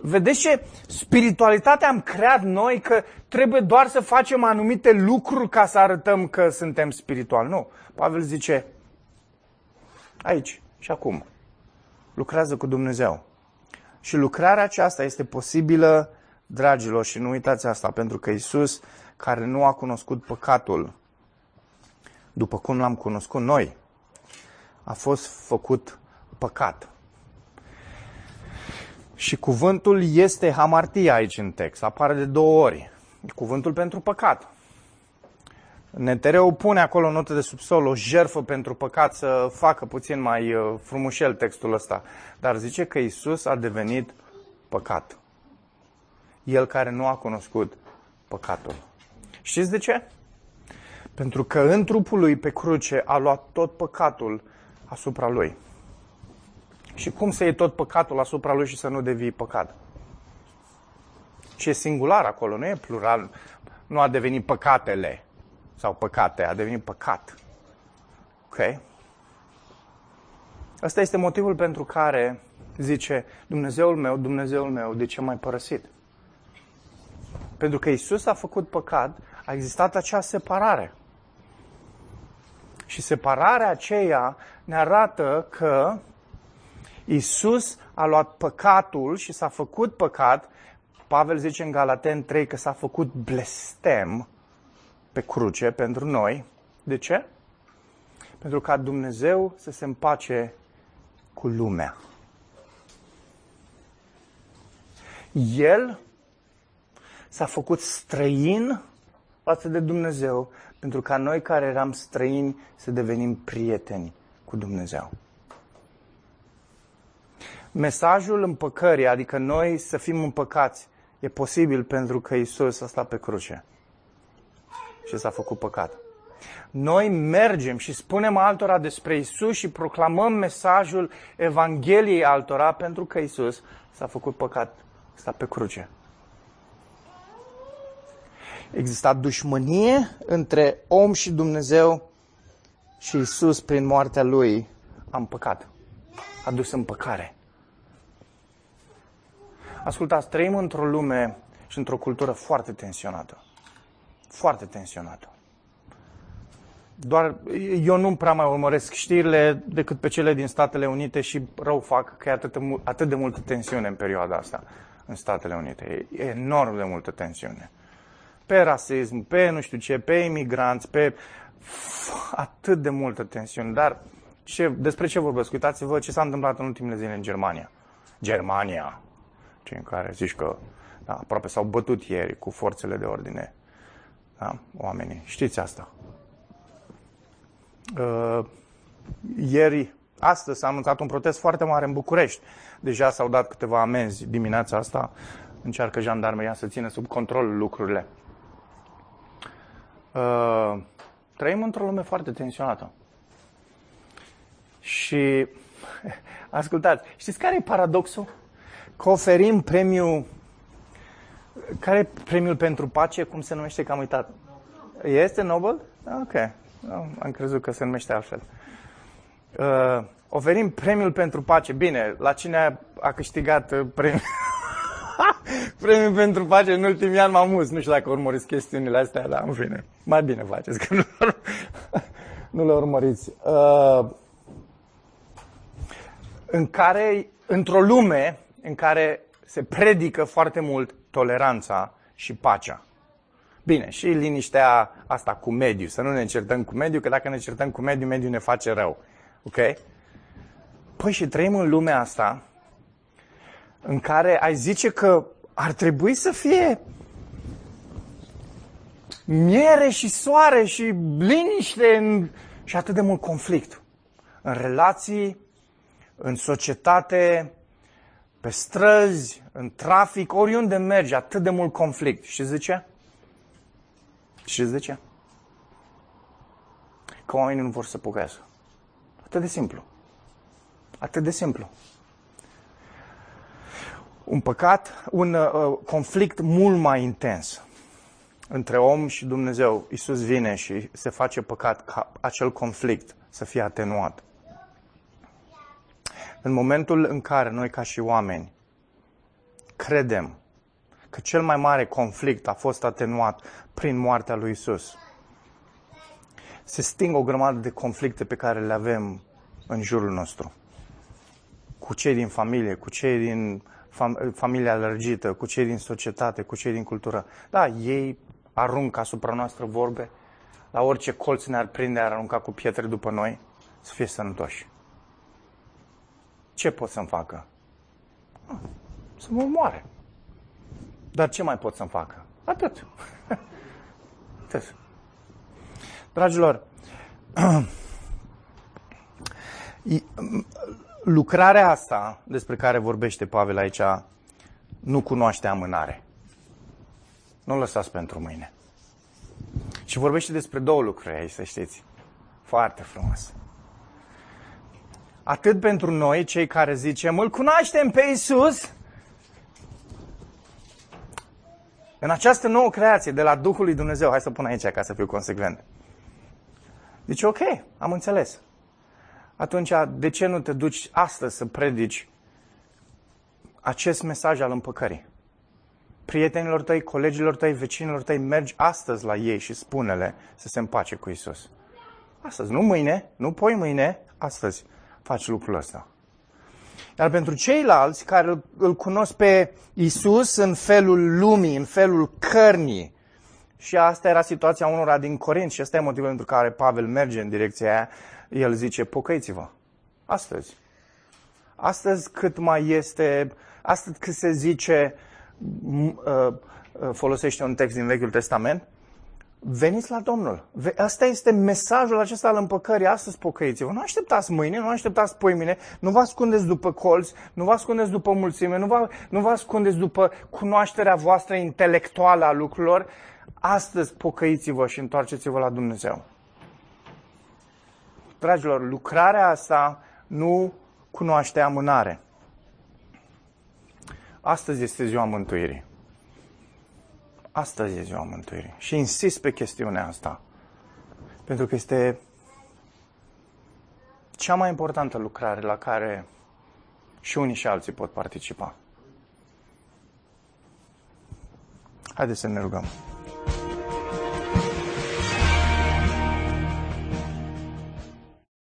Vedeți ce spiritualitate am creat noi că trebuie doar să facem anumite lucruri ca să arătăm că suntem spirituali. Nu. Pavel zice aici și acum. Lucrează cu Dumnezeu. Și lucrarea aceasta este posibilă, dragilor, și nu uitați asta, pentru că Isus, care nu a cunoscut păcatul, după cum l-am cunoscut noi, a fost făcut păcat și cuvântul este hamartia aici în text, apare de două ori. Cuvântul pentru păcat. Netereu pune acolo în notă de subsol o jerfă pentru păcat să facă puțin mai uh, frumușel textul ăsta. Dar zice că Isus a devenit păcat. El care nu a cunoscut păcatul. Știți de ce? Pentru că în trupul lui pe cruce a luat tot păcatul asupra lui. Și cum să iei tot păcatul asupra lui și să nu devii păcat? Și e singular acolo, nu e plural. Nu a devenit păcatele sau păcate, a devenit păcat. Ok? Asta este motivul pentru care zice Dumnezeul meu, Dumnezeul meu, de ce m-ai părăsit? Pentru că Isus a făcut păcat, a existat acea separare. Și separarea aceea ne arată că Isus a luat păcatul și s-a făcut păcat. Pavel zice în Galaten 3 că s-a făcut blestem pe cruce pentru noi. De ce? Pentru ca Dumnezeu să se împace cu lumea. El s-a făcut străin față de Dumnezeu pentru ca noi care eram străini să devenim prieteni cu Dumnezeu mesajul împăcării, adică noi să fim împăcați, e posibil pentru că Isus a stat pe cruce și s-a făcut păcat. Noi mergem și spunem altora despre Isus și proclamăm mesajul Evangheliei altora pentru că Isus s-a făcut păcat, stat pe cruce. Exista dușmănie între om și Dumnezeu și Isus, prin moartea Lui, a împăcat. A dus în păcare. Ascultați, trăim într-o lume și într-o cultură foarte tensionată. Foarte tensionată. Doar eu nu prea mai urmăresc știrile decât pe cele din Statele Unite și rău fac că e atât, atât de multă tensiune în perioada asta în Statele Unite. E enorm de multă tensiune. Pe rasism, pe nu știu ce, pe imigranți, pe atât de multă tensiune. Dar ce, despre ce vorbesc? Uitați-vă ce s-a întâmplat în ultimele zile în Germania. Germania, cei în care zici că da, aproape s-au bătut ieri cu forțele de ordine. Da, oamenii. Știți asta. Uh, ieri, astăzi s-a anunțat un protest foarte mare în București. Deja s-au dat câteva amenzi dimineața asta. Încearcă jandarmeria să țină sub control lucrurile. Uh, trăim într-o lume foarte tensionată. Și ascultați, știți care e paradoxul? Că oferim premiul care e premiul pentru pace? Cum se numește? Că am uitat. Este Nobel? Ok. Am crezut că se numește altfel. Uh, oferim premiul pentru pace. Bine, la cine a, a câștigat uh, premiul? premiul pentru pace în ultimii ani m-am mus. Nu știu dacă urmăriți chestiunile astea, dar în fine. Mai bine faceți că nu, nu le urmăriți. Uh, în care, într-o lume în care se predică foarte mult toleranța și pacea. Bine, și liniștea asta cu mediu, să nu ne certăm cu mediu, că dacă ne certăm cu mediu, mediu ne face rău. Ok? Păi și trăim în lumea asta în care ai zice că ar trebui să fie miere și soare și liniște în... și atât de mult conflict. În relații, în societate, pe străzi, în trafic, oriunde mergi, atât de mult conflict. Și zice? Și zice? Că oamenii nu vor să pocăiască. Atât de simplu. Atât de simplu. Un păcat, un uh, conflict mult mai intens între om și Dumnezeu. Isus vine și se face păcat ca acel conflict să fie atenuat. În momentul în care noi ca și oameni credem că cel mai mare conflict a fost atenuat prin moartea lui Isus, se sting o grămadă de conflicte pe care le avem în jurul nostru. Cu cei din familie, cu cei din fam- familia alergită, cu cei din societate, cu cei din cultură. Da, ei aruncă asupra noastră vorbe, la orice colț ne-ar prinde, ar arunca cu pietre după noi, să fie sănătoși. Ce pot să-mi facă? Să mă moare. Dar ce mai pot să-mi facă? Atât. Atât. Dragilor, lucrarea asta despre care vorbește Pavel aici nu cunoaște amânare. Nu lăsați pentru mâine. Și vorbește despre două lucruri aici, să știți. Foarte frumos. Atât pentru noi, cei care zicem, îl cunoaștem pe Isus, în această nouă creație de la Duhul lui Dumnezeu, hai să pun aici ca să fiu consecvent. Deci, ok, am înțeles. Atunci, de ce nu te duci astăzi să predici acest mesaj al împăcării? Prietenilor tăi, colegilor tăi, vecinilor tăi, mergi astăzi la ei și spune-le să se împace cu Isus. Astăzi, nu mâine, nu poi mâine, astăzi faci lucrul ăsta. Iar pentru ceilalți care îl cunosc pe Isus în felul lumii, în felul cărnii, și asta era situația unora din Corint și ăsta e motivul pentru care Pavel merge în direcția aia, el zice, pocăiți-vă, astăzi. Astăzi cât mai este, astăzi cât se zice, uh, folosește un text din Vechiul Testament, Veniți la Domnul. Asta este mesajul acesta al împăcării. Astăzi pocăiți-vă. Nu așteptați mâine, nu așteptați poimine, nu vă ascundeți după colți, nu vă ascundeți după mulțime, nu vă, nu vă ascundeți după cunoașterea voastră intelectuală a lucrurilor. Astăzi pocăiți-vă și întoarceți-vă la Dumnezeu. Dragilor, lucrarea asta nu cunoaște amânare. Astăzi este ziua mântuirii. Astăzi e ziua mântuirii. Și insist pe chestiunea asta. Pentru că este cea mai importantă lucrare la care și unii și alții pot participa. Haideți să ne rugăm.